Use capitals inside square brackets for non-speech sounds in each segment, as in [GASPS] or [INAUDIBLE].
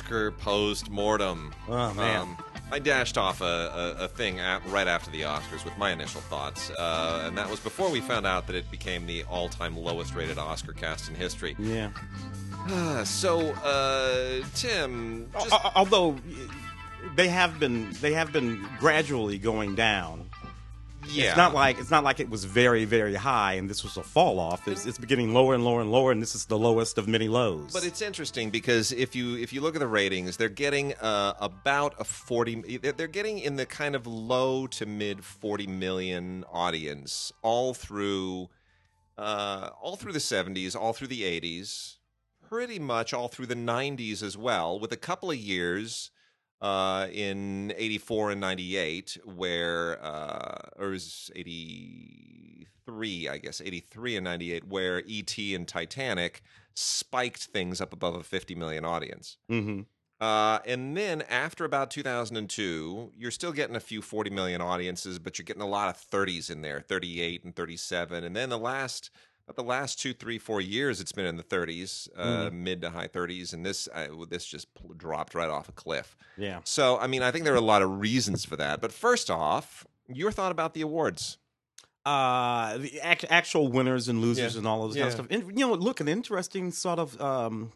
All. Oscar post mortem. Oh, man. Um, I dashed off a, a, a thing at, right after the Oscars with my initial thoughts, uh, and that was before we found out that it became the all-time lowest-rated Oscar cast in history. Yeah. Uh, [SIGHS] so, uh, Tim, just, Al- al- Although they have been they have been gradually going down. Yeah, It's not like it's not like it was very very high and this was a fall off. It's, it's beginning lower and lower and lower, and this is the lowest of many lows. But it's interesting because if you if you look at the ratings, they're getting uh, about a forty. They're they're getting in the kind of low to mid forty million audience all through, uh, all through the seventies, all through the eighties, pretty much all through the nineties as well, with a couple of years. Uh, in '84 and '98, where uh, or it was '83, I guess '83 and '98, where ET and Titanic spiked things up above a 50 million audience. hmm Uh, and then after about 2002, you're still getting a few 40 million audiences, but you're getting a lot of 30s in there, 38 and 37. And then the last, about the last two, three, four years, it's been in the 30s, uh, mid to high 30s, and this uh, this just pl- dropped right off a cliff. yeah. So, I mean, I think there are a lot of reasons for that. But first off, your thought about the awards? uh the act- actual winners and losers Yeah. and all of this kind of stuff and, you know look an interesting sort of um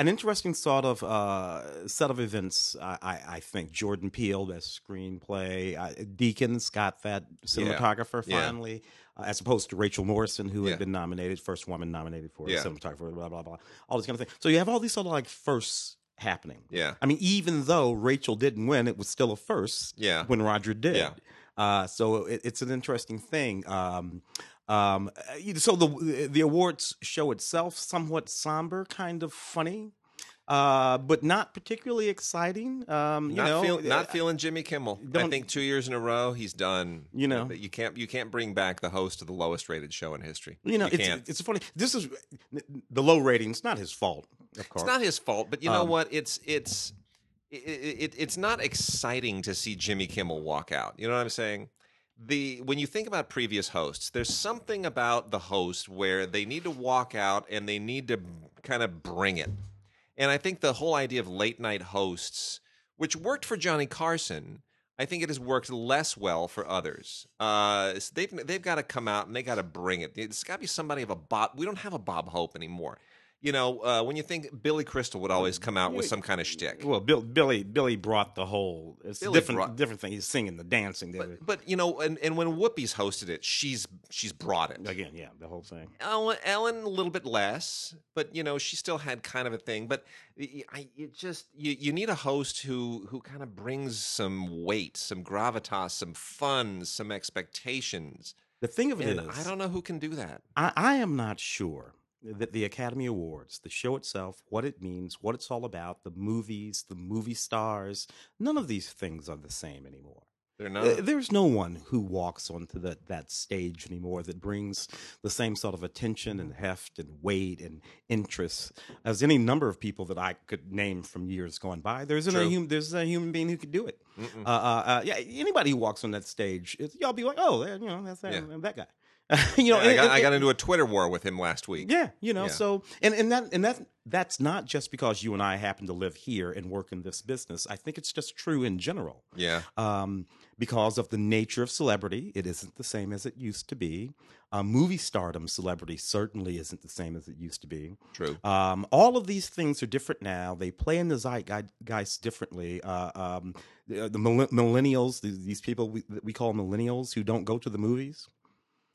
an interesting sort of uh set of events i i, I think jordan peele best screenplay uh, Deakins got that cinematographer Yeah. finally uh, as opposed to rachel morrison who Yeah. had been nominated first woman nominated for Yeah. cinematographer blah blah blah all this kind of thing so you have all these sort of like firsts happening Yeah. I mean, even though Rachel didn't win, it was still a first Yeah. when Roger did. Yeah. Uh, so it, it's an interesting thing. Um, um, uh, so the the awards show itself somewhat somber, kind of funny, uh, but not particularly exciting. Um, you not know, feel, uh, not feeling Jimmy Kimmel. I think two years in a row he's done. You know. you can't you can't bring back the host of the lowest rated show in history. you know, you it's it's funny. This is the low ratings. Not his fault, of course. It's not his fault, but you know Um, what? It's it's it, it, it's not exciting to see Jimmy Kimmel walk out. You know what I'm saying? The when you think about previous hosts, there's something about the host where they need to walk out and they need to kind of bring it. And I think the whole idea of late night hosts, which worked for Johnny Carson, I think it has worked less well for others. Uh, so they've they've got to come out and they got to bring it. It's got to be somebody of a Bob. We don't have a Bob Hope anymore. You know, uh, when you think Billy Crystal would always come out with some kind of shtick. well, Bill, Billy Billy brought the whole. It's Billy different brought- different thing. He's singing, the dancing, the, But, but you know, and, and when Whoopi's hosted it, she's she's brought it. again, yeah, the whole thing. Ellen, Ellen a little bit less, but you know she still had kind of a thing. But I, it just you, you need a host who who kind of brings some weight, some gravitas, some fun, some expectations. The thing of it is, And I don't know who can do that. I, I am not sure that the Academy Awards, the show itself, what it means, what it's all about, the movies, the movie stars, none of these things are the same anymore. They're Uh, not. There's no one who walks onto that, that stage anymore that brings the same sort of attention and heft and weight and interest as any number of people that I could name from years gone by. There isn't a human. There's a human being who could do it. Uh, uh, uh, yeah, anybody who walks on that stage, it's, y'all be like, oh, you know, that's that, Yeah. that guy. [LAUGHS] you know, Yeah, I, and- got, I got into a Twitter war with him last week. yeah, you know, Yeah. so and and that and that that's not just because you and I happen to live here and work in this business. I think it's just true in general. Yeah. Um, because of the nature of celebrity, it isn't the same as it used to be. Uh, movie stardom, celebrity certainly isn't the same as it used to be. True. Um, all of these things are different now. They play in the zeitgeist differently. Uh, um, the, the millennials, the, these people we, we call millennials who don't go to the movies.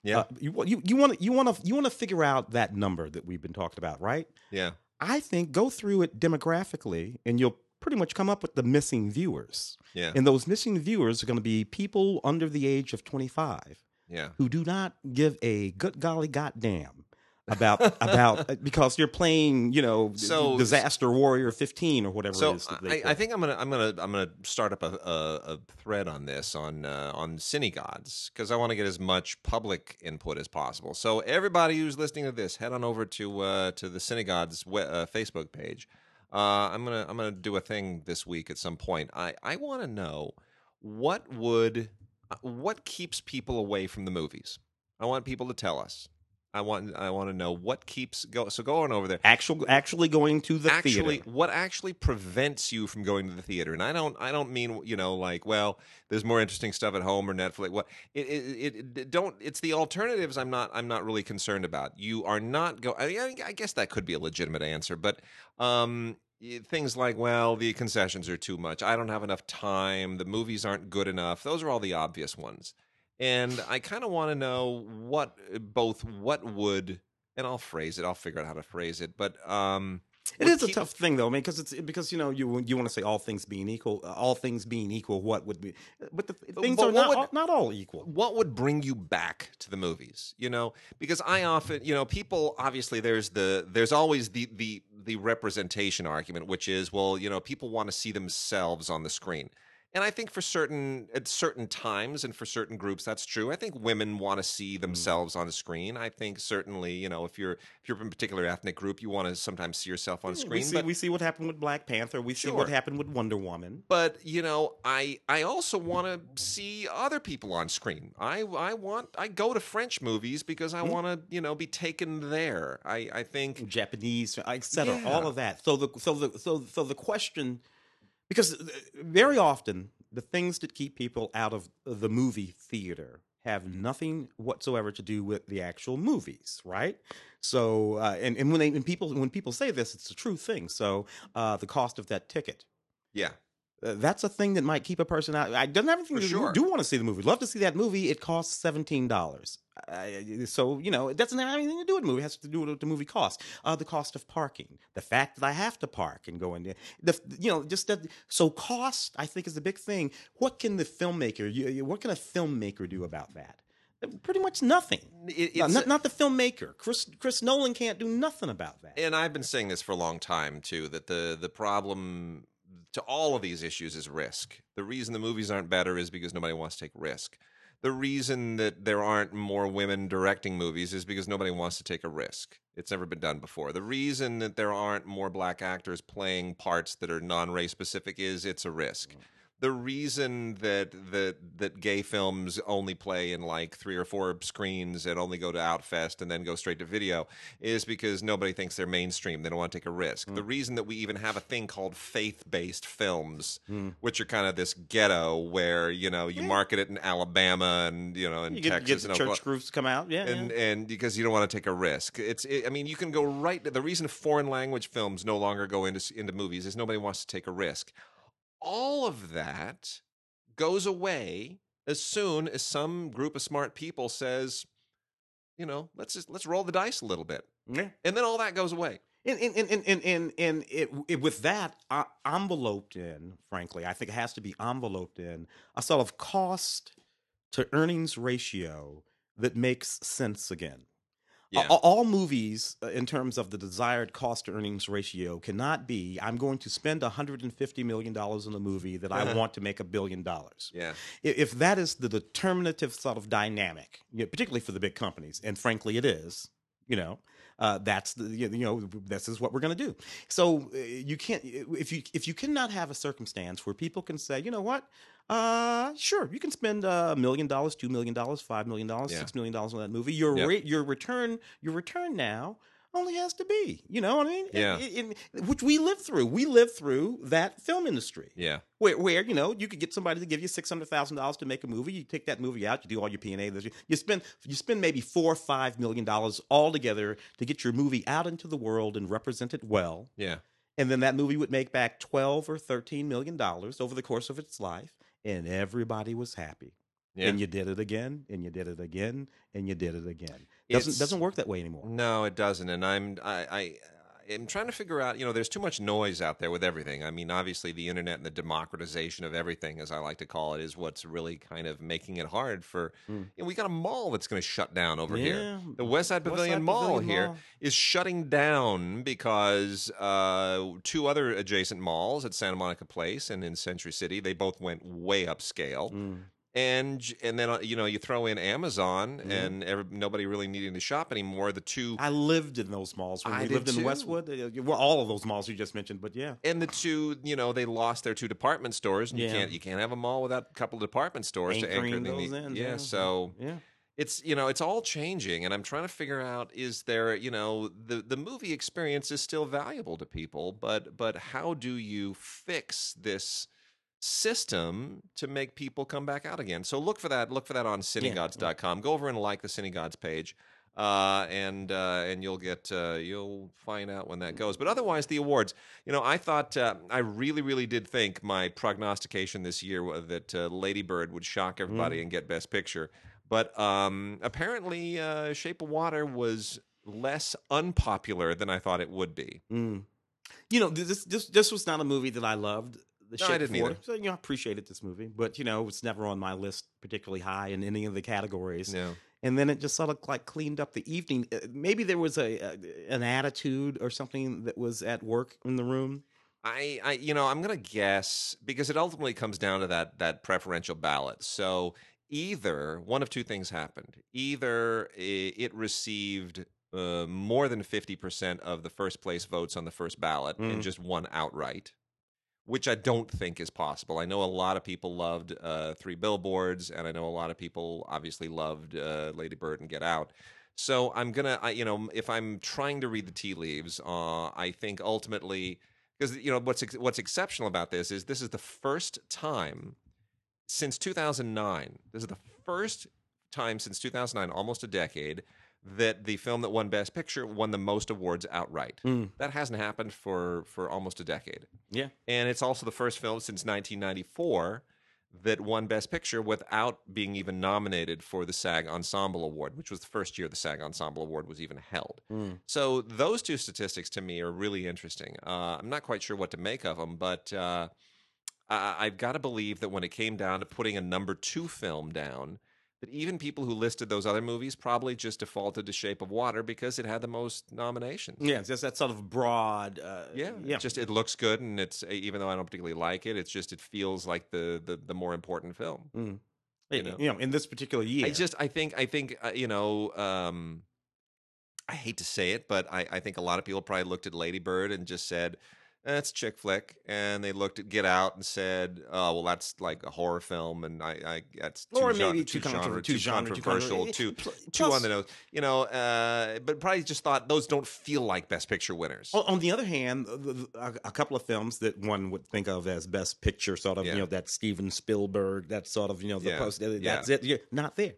Yeah. Uh, you you you want to you want to you want to figure out that number that we've been talking about, right? yeah. I think go through it demographically, and you'll pretty much come up with the missing viewers. Yeah. And those missing viewers are going to be people under the age of twenty five Yeah. who do not give a good golly goddamn about about uh, because you're playing, you know, [LAUGHS] So- Disaster Warrior 15 or whatever So it is. I, I think I'm gonna I'm gonna I'm gonna start up a, a, a thread on this on uh, on Cinegods because I want to get as much public input as possible. So everybody who's listening to this, head on over to uh, to the Cinegods we- uh, Facebook page. Uh, I'm gonna I'm gonna do a thing this week at some point. I I want to know what would uh, what keeps people away from the movies. I want people to tell us. I want I want to know what keeps go. So go on over there. Actual, actually going to the actually, theater. what actually prevents you from going to the theater? And I don't I don't mean you know like well, there's more interesting stuff at home or Netflix. What it it, it, it don't. It's the alternatives. I'm not I'm not really concerned about. You are not go. I, I guess that could be a legitimate answer, but um things like well the concessions are too much i don't have enough time the movies aren't good enough those are all the obvious ones and i kind of want to know what both what would and i'll phrase it i'll figure out how to phrase it but um It would a tough thing though, I mean, because it's because you know you you want to say all things being equal, uh, all things being equal, what would be? But the things but are not would- all, not all equal. what would bring you back to the movies you know because i often you know people obviously there's the there's always the the the representation argument which is well you know people want to see themselves on the screen and i think for certain at certain times and for certain groups that's true i think women want to see Mm. themselves on the screen i think certainly you know if you're if you're from a particular ethnic group you want to sometimes see yourself on we screen see but we see what happened with Black Panther. We see what happened with Wonder Woman. but you know i i also want to see other people on screen i i want i go to french movies because i want to you know be taken there i i think Japanese, etc. Yeah. All of that. So the so the so so the question, because uh, very often the things that keep people out of the movie theater have nothing whatsoever to do with the actual movies, right? So uh, and and when they when people when people say this, it's a true thing. So uh, the cost of that ticket. yeah Uh, that's a thing that might keep a person out. I doesn't have anything to do. sure. Do want to see the movie? Love to see that movie. It costs seventeen dollars. Uh, so you know it doesn't have anything to do with the movie. It has to do with what the movie costs. Uh, the cost of parking, the fact that I have to park and go in there. The you know just that. So cost, I think, is the big thing. What can the filmmaker? You, you- what can a filmmaker do about that? Pretty much nothing. It- No, not, not the filmmaker. Chris Chris Nolan can't do nothing about that. and i've been saying this for a long time too that the the problem to all of these issues is risk the reason the movies aren't better is because nobody wants to take risk the reason that there aren't more women directing movies is because nobody wants to take a risk. It's never been done before. The reason that there aren't more black actors playing parts that are non-race specific is it's a risk. Mm. The reason that that that gay films only play in like three or four screens and only go to Outfest and then go straight to video is because nobody thinks they're mainstream. They don't want to take a risk. Hmm. The reason that we even have a thing called faith-based films, hmm. which are kind of this ghetto where you know you market it in Alabama and you know in You get, Texas get the and church groups come out. Yeah, and yeah. and because you don't want to take a risk. It's it, I mean you can go right. The reason foreign language films no longer go into into movies is nobody wants to take a risk. All of that goes away as soon as some group of smart people says, you know, let's just let's roll the dice a little bit, yeah. and then all that goes away. And and and and and, and, and it, it, with that uh, enveloped in, frankly, I think it has to be enveloped in a sort of cost to earnings ratio that makes sense again. Yeah. A- All movies, uh, in terms of the desired cost to earnings ratio, cannot be I'm going to spend $150 million on a movie that I want to make a billion dollars. Yeah, If that is the determinative sort of dynamic, you know, particularly for the big companies, and frankly it is, you know, uh, that's the you know this is what we're going to do. So uh, you can't if you if you cannot have a circumstance where people can say, you know what, uh, sure, you can spend a million dollars, two million dollars, five million dollars, Yeah. six million dollars on that movie. Your Yep. rate, your return, your return now only has to be, you know what I mean? Yeah. Which we lived through. We lived through that film industry yeah, where, where you know you could get somebody to give you six hundred thousand dollars to make a movie. You take that movie out, you do all your P and A. You spend you spend maybe four or five million dollars altogether to get your movie out into the world and represent it well. yeah. And then that movie would make back twelve or thirteen million dollars over the course of its life, and everybody was happy. Yeah. And you did it again, and you did it again, and you did it again. It's- Doesn't doesn't work that way anymore. No, it doesn't. And I'm I, I am trying to figure out. You know, there's too much noise out there with everything. I mean, obviously, the internet and the democratization of everything, as I like to call it, is what's really kind of making it hard for. You know, we got a mall that's going to shut down over here. The West Side West Pavilion Side Mall Pavilion here Mall. is shutting down because uh, two other adjacent malls at Santa Monica Place and in Century City, they both went way upscale Mm. And and then uh, you know you throw in Amazon Mm-hmm. and every, nobody really needing to shop anymore. The two I lived in those malls when I we lived in. Westwood. Uh, Well, all of those malls you just mentioned, but yeah. and the two you know they lost their two department stores and you can't you can't have a mall without a couple of department stores to anchor Anchoring the those in, yeah, yeah. so Yeah. it's you know it's all changing and i'm trying to figure out is there you know the the movie experience is still valuable to people but but how do you fix this system to make people come back out again so look for that look for that on cinegods.com go over and like the cinegods page uh, and uh, and you'll get uh, you'll find out when that goes. But otherwise, the awards. You know, I thought uh, I really really did think my prognostication this year was that uh, Lady Bird would shock everybody Mm. and get Best Picture. But um, apparently, uh, Shape of Water was less unpopular than I thought it would be. Mm. You know, this this this was not a movie that I loved. The No, I didn't Water. either. So you know, I appreciated this movie, but you know, it's never on my list particularly high in any of the categories. No. And then it just sort of like cleaned up the evening. Uh, Maybe there was a, a an attitude or something that was at work in the room. I, I, you know, I'm gonna guess because it ultimately comes down to that that preferential ballot. So either one of two things happened: either it received uh, more than fifty percent of the first place votes on the first ballot and Mm. just won outright, which I don't think is possible. I know a lot of people loved uh, Three Billboards, and I know a lot of people obviously loved uh, Lady Bird and Get Out. So I'm gonna, I, you know, if I'm trying to read the tea leaves, uh, I think ultimately because you know what's ex- what's exceptional about this is this is the first time since 2009. This is the first time since 2009, almost a decade, that the film that won Best Picture won the most awards outright. Mm. That hasn't happened for for almost a decade, Yeah. and it's also the first film since 1994 that won Best Picture without being even nominated for the SAG Ensemble Award, which was the first year the SAG Ensemble Award was even held. Mm. So those two statistics to me are really interesting. Uh, I'm not quite sure what to make of them, but uh, I- I've got to believe that when it came down to putting a number two film down, that even people who listed those other movies probably just defaulted to Shape of Water because it had the most nominations. Yeah, it's just that sort of broad. Uh, Yeah, yeah. Just it looks good, and it's even though I don't particularly like it, it's just it feels like the the, the more important film. Mm. you you, know. know. in this particular year. I just I think I think uh, you know um, I hate to say it, but I, I think a lot of people probably looked at Lady Bird and just said that's a chick flick, and they looked at Get Out and said, oh well, that's like a horror film, and I, I that's too or maybe too too, genre, controversial, too genre, too controversial, too [LAUGHS] too on the nose, you know. Uh, but probably just thought those don't feel like Best Picture winners. On the other hand, a, a couple of films that one would think of as best picture, sort of, Yeah. you know, that Steven Spielberg, that sort of, you know, the Yeah. post, that's Yeah. it. You're not there.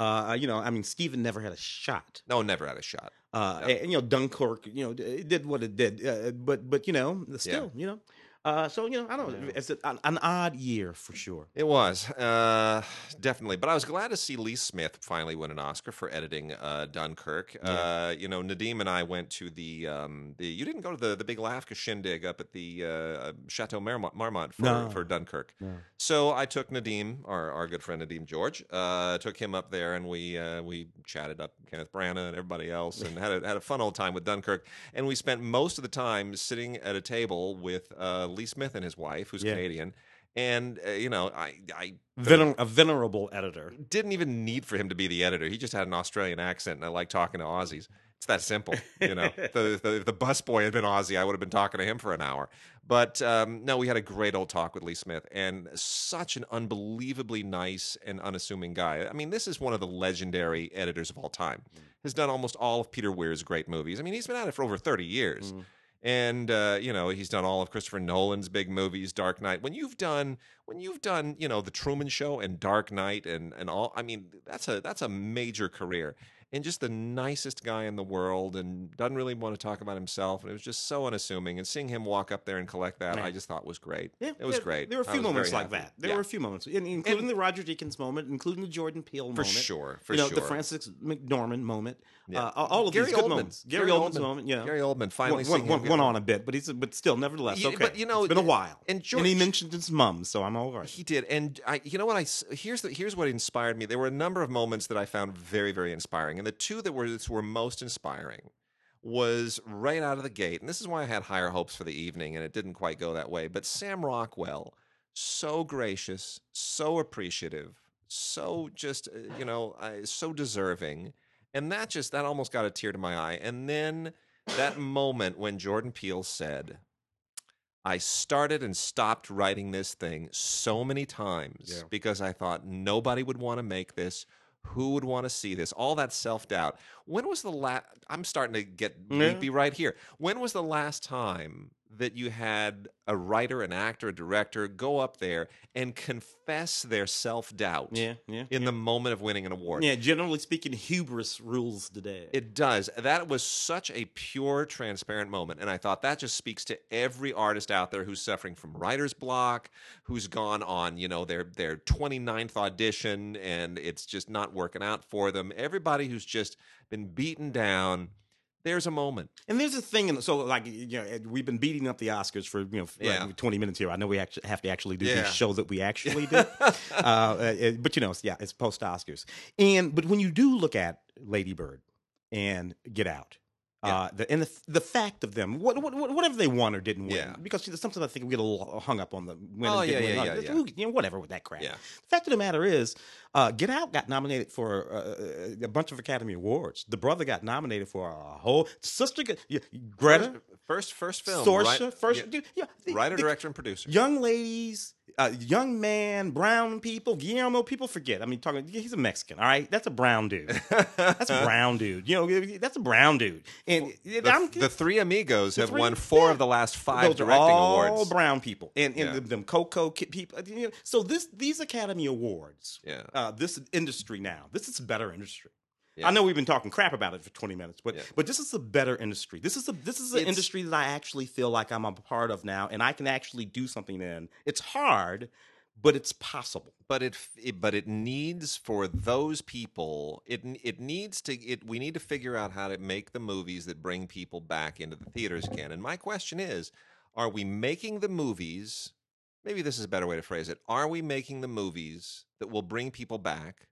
Uh, you know, I mean, Steven never had a shot. No, never had a shot. Uh, Yeah. and, you know, Dunkirk, you know, it did what it did, uh, but but you know, still, you know, uh, so you know, I don't know, Yeah. it's a, an, an odd year for sure. It was uh, definitely, but I was glad to see Lee Smith finally win an Oscar for editing uh, Dunkirk. Uh, you know, Nadim and I went to the um, the. You didn't go to the the big Lafka shindig up at the uh, Chateau Marmont, Marmont for, No. for Dunkirk. No. So I took Nadim, our, our good friend Nadim George, uh, took him up there, and we uh, we chatted up Kenneth Branagh and everybody else, and had a, had a fun old time with Dunkirk. And we spent most of the time sitting at a table with uh, Lee Smith and his wife, who's Yeah. Canadian. And uh, you know, I I Vener- a venerable editor. didn't even need for him to be the editor. He just had an Australian accent, and I like talking to Aussies. It's that simple, you know. [LAUGHS] the, the, if the busboy had been Aussie, I would have been talking to him for an hour. But um, no, we had a great old talk with Lee Smith, and such an unbelievably nice and unassuming guy. I mean, this is one of the legendary editors of all time. Has done almost all of Peter Weir's great movies. I mean, he's been at it for over thirty years. And uh, you know he's done all of Christopher Nolan's big movies, Dark Knight. When you've done, when you've done, you know, The Truman Show and Dark Knight and and all, I mean, that's a that's a major career. And just the nicest guy in the world, and doesn't really want to talk about himself. And it was just so unassuming. And seeing him walk up there and collect that, Yeah. I just thought was great. Yeah, it was there- great. There were a few moments like happy. that. There Yeah. were a few moments, in- including the Roger Deakins moment, including the Jordan Peele for moment. sure, for you know, sure. the Frances McDormand moment. Yeah. Uh, all of Gary these good Oldman. moments. Gary, Gary Oldman's Oldman. moment, yeah. Gary Oldman finally One- one- one- get one one. on a bit, but he's but still, nevertheless, Yeah, okay. but, you know, it's been a while, and and he mentioned his mum, so I'm all right. He did, and I, you know what? I here's the here's what inspired me. There were a number of moments that I found very very inspiring, and the two that were were most inspiring was right out of the gate. And this is why I had higher hopes for the evening, and it didn't quite go that way. But Sam Rockwell, so gracious, so appreciative, so just uh, you know, uh, so deserving, and that just that almost got a tear to my eye. And then that moment when Jordan Peele said. I started and stopped writing this thing so many times Yeah. because I thought nobody would want to make this. Who would want to see this? All that self doubt. When was the last? I'm starting to get Yeah. right here. When was the last time that you had a writer, an actor, a director go up there and confess their self doubt Yeah, yeah. in the moment of winning an award? yeah, generally speaking, hubris rules today. It does. That was such a pure, transparent moment. And I thought that just speaks to every artist out there who's suffering from writer's block, who's gone on, you know, their their 29th audition and it's just not working out for them. Everybody who's just been beaten down, there's a moment. And there's a thing, and so like you know, we've been beating up the Oscars for you know Yeah. like 20 minutes here. I know we actually have to actually do Yeah. these shows that we actually do, [LAUGHS] uh, uh, but you know, yeah, it's post Oscars. And but when you do look at Lady Bird and Get Out. Uh, the, and the, the fact of them, what, what, what- whatever they won or didn't win, Yeah. because you know, sometimes I think we get a little hung up on the win Oh, and didn't yeah, win. yeah, Uh, yeah, yeah. you know, whatever with that crap. Yeah. The fact of the matter is, uh, Get Out got nominated for uh, a bunch of Academy Awards. The brother got nominated for a whole sister, got- yeah, Greta, First first film. Right? first, Yeah. dude, yeah, Writer, the director, and producer. young ladies, uh, young man, brown people, Guillermo. People forget. I mean, talking, he's a Mexican. All right, that's a brown dude. That's a [LAUGHS] brown dude. You know, that's a brown dude. And The, I'm the three amigos have three- won four yeah. of the last five those directing all awards. brown people, and, and Yeah. them, them Coco people. You know, so this these Academy Awards, Yeah. uh, this industry now, this is a better industry. Yeah. I know we've been talking crap about it for 20 minutes, but Yeah. but this is a better industry. This is a this is an It's- industry that I actually feel like I'm a part of now, and I can actually do something in. It's hard, but it's possible. but it, it but it needs for those people it it needs to it we need to figure out how to make the movies that bring people back into the theaters again and my question is are we making the movies maybe this is a better way to phrase it are we making the movies that will bring people back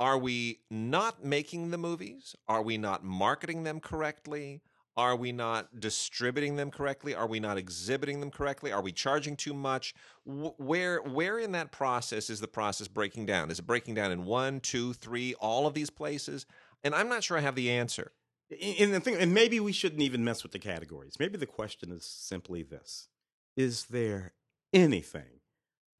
are we not making the movies are we not marketing them correctly are we not distributing them correctly? Are we not exhibiting them correctly? Are we charging too much? Where where in that process is the process breaking down? Is it breaking down in one, two, three, all of these places? And I'm not sure I have the answer. And the thing, and maybe we shouldn't even mess with the categories. Maybe the question is simply this: Is there anything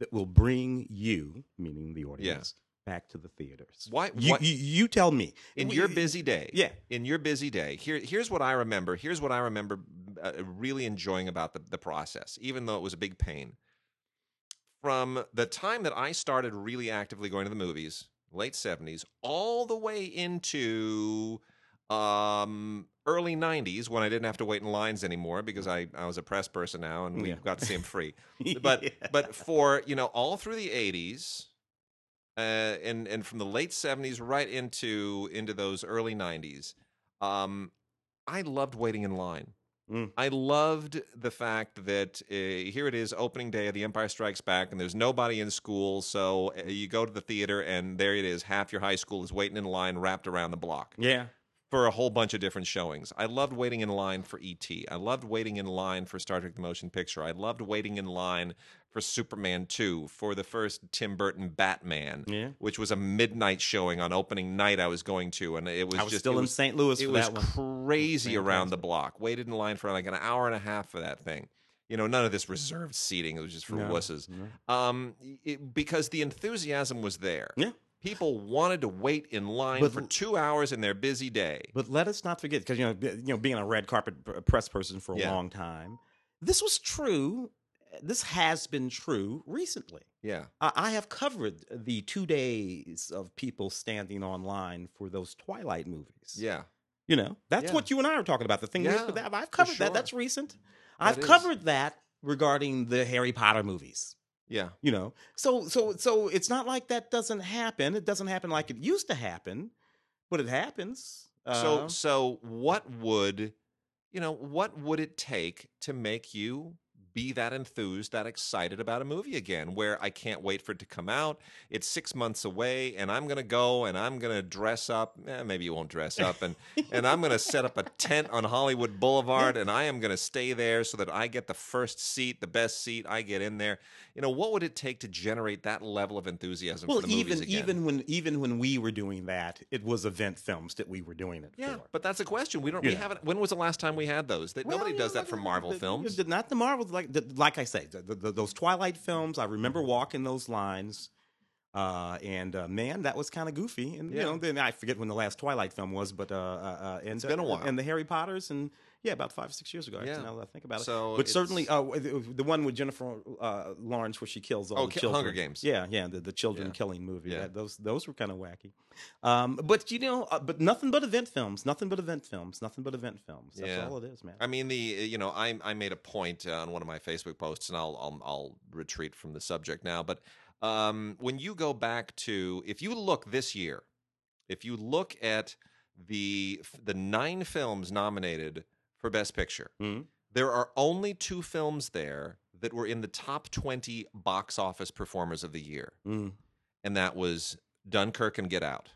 that will bring you, meaning the audience, back to the theaters? Why- You, you, you tell me. In We- your busy day, Yeah. In your busy day, here here's what I remember. Here's what I remember uh, really enjoying about the the process, even though it was a big pain. From the time that I started really actively going to the movies, late 70s, all the way into um, early 90s when I didn't have to wait in lines anymore because I, I was a press person now and we Yeah. got to see them free. [LAUGHS] But Yeah. but for, you know, all through the 80s uh, and and from the late 70s right into into those early 90s, um, I loved waiting in line. Mm. I loved the fact that uh, here it is, opening day of The Empire Strikes Back, and there's nobody in school. So uh, you go to the theater, and there it is. Half your high school is waiting in line, wrapped around the block yeah. For a whole bunch of different showings. I loved waiting in line for E.T. I loved waiting in line for Star Trek: The Motion Picture. I loved waiting in line for Superman 2, for the first Tim Burton Batman, Yeah. which was a midnight showing on opening night I was going to, and it was I was just still in was, St. Louis it for was that one. crazy around the block. Waited in line for like an hour and a half for that thing. You know, none of this reserved seating. It was just for No, wusses. no. Um, it, because the enthusiasm was there. Yeah. People wanted to wait in line But for two hours in their busy day. But let us not forget, because you know, you know, being a red carpet uh, press person for a Yeah. long time, this was true. This has been true recently. Yeah. I, I have covered the two days of people standing online for those Twilight movies. Yeah. You know, that's Yeah. what you and I are talking about. The thing Yeah, that, I've covered sure. that. That's recent. That I've is. covered that regarding the Harry Potter movies. Yeah. You know, so so so it's not like that doesn't happen. It doesn't happen like it used to happen, but it happens. So Uh, so what would you know, what would it take to make you be that enthused, that excited about a movie again, where I can't wait for it to come out. It's six months away, and I'm gonna go and I'm gonna dress up. Eh, maybe you won't dress up, and and I'm gonna set up a tent on Hollywood Boulevard, and I am gonna stay there so that I get the first seat, the best seat. I get in there. You know, what would it take to generate that level of enthusiasm well, for the even again? even when even when we were doing that, it was event films that we were doing it Yeah, for. but that's a question. We don't. We haven't. When was the last time we had those? That Well, nobody you does that for Marvel the- films. Not the Marvel, like the, like I say, the, the, those Twilight films. I remember walking those lines. Uh, and uh, man, that was kind of goofy. And you know, then I forget when the last Twilight film was, but uh, uh, uh and It's been a while. And the Harry Potters, and yeah, about five or six years ago. Actually, Yeah. now that I think about it. So but certainly, uh, the, the one with Jennifer uh, Lawrence, where she kills all Oh, the Ki- children. Hunger Games. Yeah, yeah, the, the children Yeah. killing movie. Yeah. That, those those were kind of wacky. Um, but you know, uh, but nothing but event films. Nothing but event films. Nothing but event films. That's Yeah. all it is, man. I mean, the you know, I I made a point uh, on one of my Facebook posts, and I'll I'll, I'll retreat from the subject now. But um, when you go back to, if you look this year, if you look at the the nine films nominated for Best Picture, Mhm. there are only two films there that were in the top twenty box office performers of the year, Mm. and that was Dunkirk and Get Out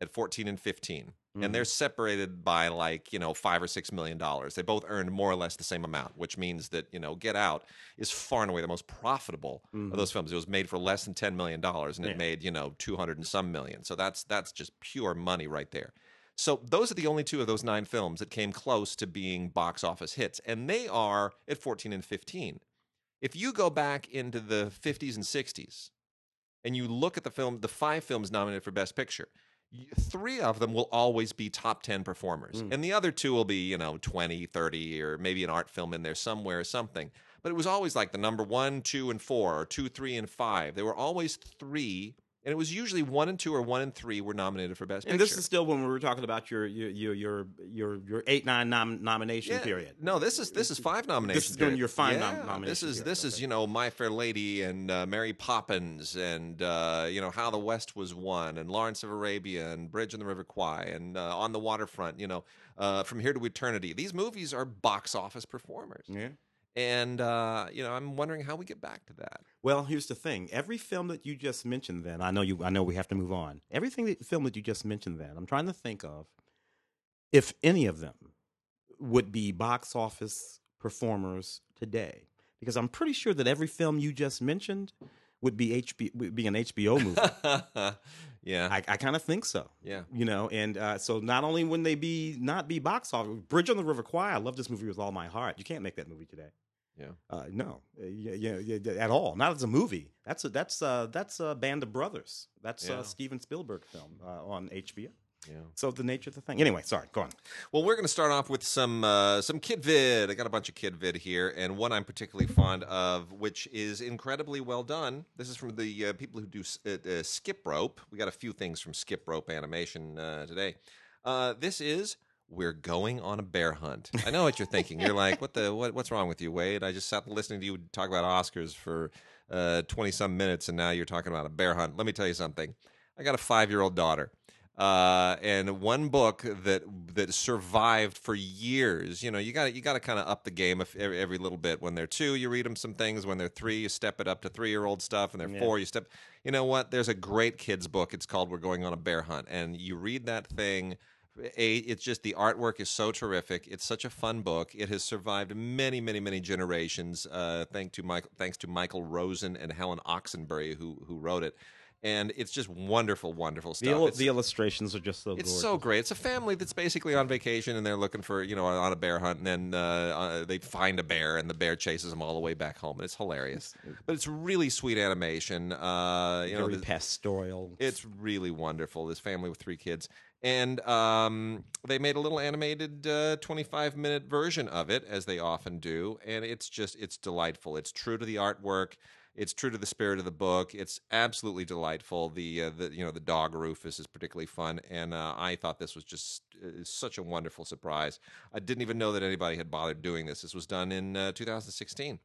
at fourteen and 15 Mhm. and they're separated by like you know five or six million dollars. They both earned more or less the same amount, which means that you know Get Out is far and away the most profitable Mhm. of those films. It was made for less than ten million dollars, and it made you know two hundred and some million. So that's that's just pure money right there. So those are the only two of those nine films that came close to being box office hits, and they are at fourteen and fifteen. If you go back into the fifties and sixties, and you look at the film, the five films nominated for Best Picture, three of them will always be top 10 performers. Mm. And the other two will be, you know, 20, 30, or maybe an art film in there somewhere or something. But it was always like the number one, two, and four, or two, three, and five. There were always three. And it was usually one and two or one and three were nominated for Best Picture. And Picture. this is still when we were talking about your your your your your, your eight nine nom- nomination Yeah. period. No, this is this is five nominations. This is during your five yeah, nom- This is period, this is you know My Fair Lady and uh, Mary Poppins and uh, you know How the West Was Won and Lawrence of Arabia and Bridge on the River Kwai and uh, On the Waterfront. You know uh, From Here to Eternity. These movies are box office performers, Yeah. And uh, you know I'm wondering how we get back to that. Well, here's the thing. Every film that you just mentioned, then I know you. I know we have to move on. Everything that film that you just mentioned, then I'm trying to think of if any of them would be box office performers today, because I'm pretty sure that every film you just mentioned would be HB would be an HBO movie. [LAUGHS] yeah, I, I kind of think so. yeah. You know, and uh, so not only would they be not be box office, Bridge on the River Kwai. I love this movie with all my heart. You can't make that movie today. Yeah. Uh, no, uh, yeah, yeah, yeah, at all. Not as a movie. That's a that's uh that's a Band of Brothers. That's Yeah. a Steven Spielberg film uh, on HBO. Yeah. So the nature of the thing. Anyway, sorry. Go on. Well, we're going to start off with some uh, some kid vid. I got a bunch of kid vid here, and one I'm particularly fond of, which is incredibly well done. This is from the uh, people who do uh, uh, Skip Rope. We got a few things from Skip Rope Animation uh, today. Uh, this is we're going on a bear hunt. I know what you're thinking. You're like, what the what, what's wrong with you, Wade? I just sat listening to you talk about Oscars for uh, twenty some minutes, and now you're talking about a bear hunt. Let me tell you something. I got a five year old daughter. Uh, and one book that that survived for years. You know, you got you got to kind of up the game every, every little bit. When they're two, you read them some things. When they're three, you step it up to three year old stuff. And they're Yeah. four, you step. You know what? There's a great kids book. It's called "We're Going on a Bear Hunt," and you read that thing. A, it's just the artwork is so terrific. It's such a fun book. It has survived many, many, many generations. Uh, thanks to Michael, thanks to Michael Rosen and Helen Oxenbury who who wrote it, and it's just wonderful, wonderful The, stuff. il- the illustrations are just so. it's gorgeous. so great. It's a family that's basically on vacation and they're looking for, you know, on a bear hunt, and then uh, uh, they find a bear and the bear chases them all the way back home, and it's hilarious. But it's really sweet animation. Uh, you know, very the- pastoral. it's really wonderful. This family with three kids, and um, they made a little animated uh, 25 minute version of it, as they often do, and it's just it's delightful. It's true to the artwork. It's true to the spirit of the book. It's absolutely delightful. The uh, the you know the dog Rufus is particularly fun, and uh, I thought this was just uh, such a wonderful surprise. I didn't even know that anybody had bothered doing this. This was done in uh, 2016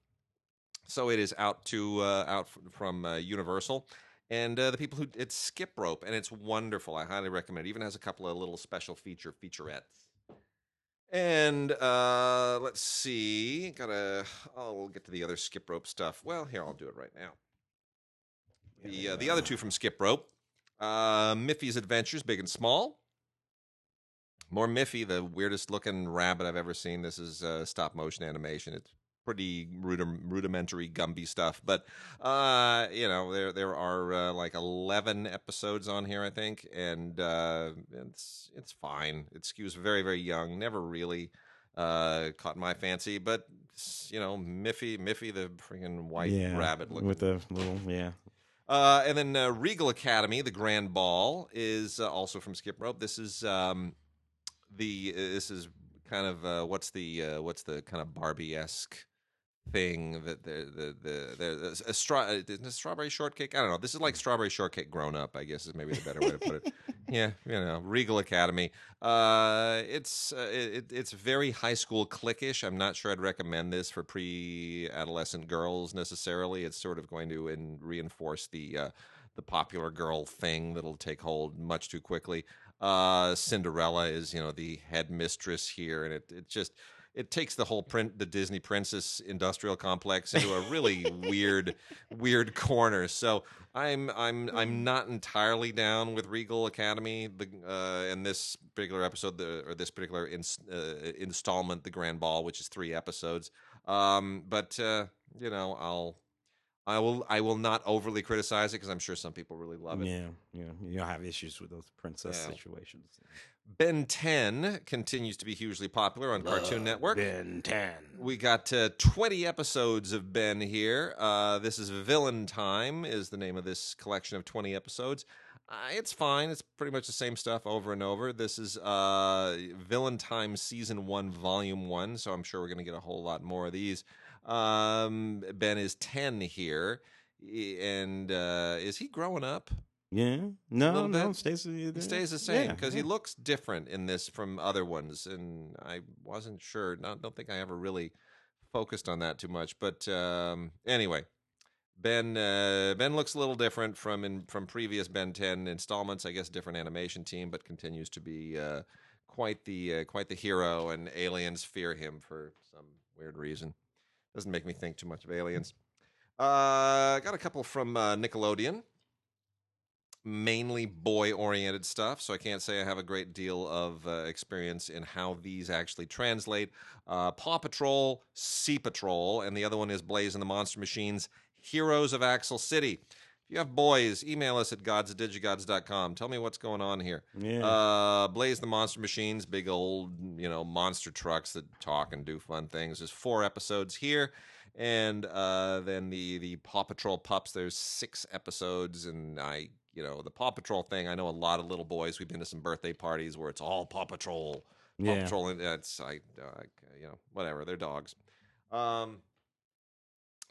so it is out to uh, out from Universal, and uh, the people who it's Skip Rope, and it's wonderful. I highly recommend. It even has a couple of little special feature featurettes. And uh, let's see, gotta. I'll get to the other Skip Rope stuff. Well, here I'll do it right now. The uh, the other two from Skip Rope, uh, Miffy's Adventures, Big and Small. More Miffy, the weirdest looking rabbit I've ever seen. This is uh, stop motion animation. It's pretty rudim- rudimentary Gumby stuff, but uh, you know there there are uh, like eleven episodes on here, I think, and uh, it's it's fine. It skews very very young. Never really uh, caught my fancy, but you know Miffy Miffy the freaking white yeah, rabbit looking with the little yeah. Uh, and then uh, Regal Academy, the Grand Ball, is uh, also from Skip Rope. This is um, the this is kind of uh, what's the uh, what's the kind of Barbie esque thing that the the the, the a, straw uh, isn't it strawberry shortcake. I don't know. This is like strawberry shortcake grown up. I guess is maybe the better way to put it. [LAUGHS] Yeah, you know, Regal Academy. Uh, it's uh, it, it's very high school cliquish. I'm not sure I'd recommend this for pre-adolescent girls necessarily. It's sort of going to in, reinforce the uh, the popular girl thing that'll take hold much too quickly. Uh, Cinderella is you know the headmistress here, and it it just it takes the whole print the Disney princess industrial complex into a really weird [LAUGHS] weird corner. So I'm I'm I'm not entirely down with Regal Academy the uh, in this particular episode the, or this particular ins, uh, installment the Grand Ball which is 3 episodes. Um, but uh, you know, I'll I will I will not overly criticize it because I'm sure some people really love it. Yeah, yeah, you'll have issues with those princess Yeah. situations. Ben 10 continues to be hugely popular on Cartoon Network. Ben Ten. We got uh, 20 episodes of Ben here. Uh, this is Villain Time is the name of this collection of 20 episodes. Uh, it's fine. It's pretty much the same stuff over and over. This is uh, Villain Time Season 1, Volume 1, so I'm sure we're going to get a whole lot more of these. Um, ben is 10 here. And uh, is he growing up? Yeah, no, no, bit. stays He stays the same because he looks different in this from other ones, and I wasn't sure. Not, don't think I ever really focused on that too much. But um, anyway, Ben uh, Ben looks a little different from in from previous Ben Ten installments. I guess different animation team, but continues to be uh, quite the uh, quite the hero, and aliens fear him for some weird reason. Doesn't make me think too much of aliens. Uh, got a couple from uh, Nickelodeon mainly boy oriented stuff, so I can't say I have a great deal of uh, experience in how these actually translate. Uh, Paw Patrol, Sea Patrol, and the other one is Blaze and the Monster Machines, Heroes of Axle City. If you have boys, email us at gods@digigods.com. Tell me what's going on here. Yeah. Uh, Blaze the Monster Machines, big old, you know, monster trucks that talk and do fun things. There's four episodes here. And uh, then the the Paw Patrol pups. There's six episodes, and I, you know, the Paw Patrol thing. I know a lot of little boys. We've been to some birthday parties where it's all Paw Patrol, Paw Yeah. Patrol, and it's I, uh, you know, whatever. They're dogs. Um,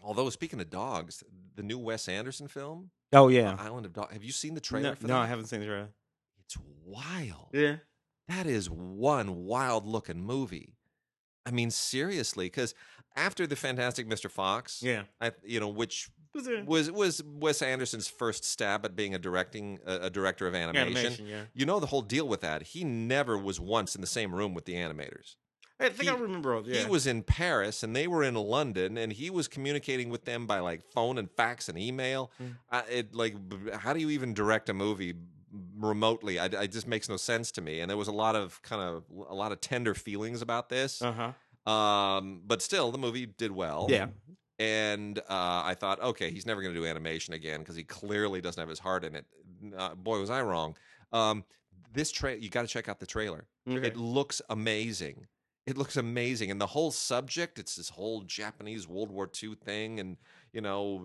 although speaking of dogs, the new Wes Anderson film, oh yeah. Island of Dogs. Have you seen the trailer No, for no, that? I haven't seen the trailer. It's wild. Yeah. That is one wild looking movie. I mean, seriously, because after the Fantastic Mr. Fox, Yeah. I, you know, which Was was Wes Anderson's first stab at being a directing a, a director of animation. animation? Yeah. You know the whole deal with that. He never was once in the same room with the animators. I think I He- remember. Yeah. He was in Paris and they were in London, and he was communicating with them by like phone and fax and email. Mm. Uh, it like, how do you even direct a movie remotely? I, it just makes no sense to me. And there was a lot of kind of a lot of tender feelings about this. Uh huh. Um, but still, the movie did well. Yeah. And uh, I thought, okay, he's never going to do animation again because he clearly doesn't have his heart in it. Uh, boy, was I wrong. Um, this tra- you got to check out the trailer. Okay. It looks amazing. It looks amazing, and the whole subject—it's this whole Japanese World War II thing, and you know,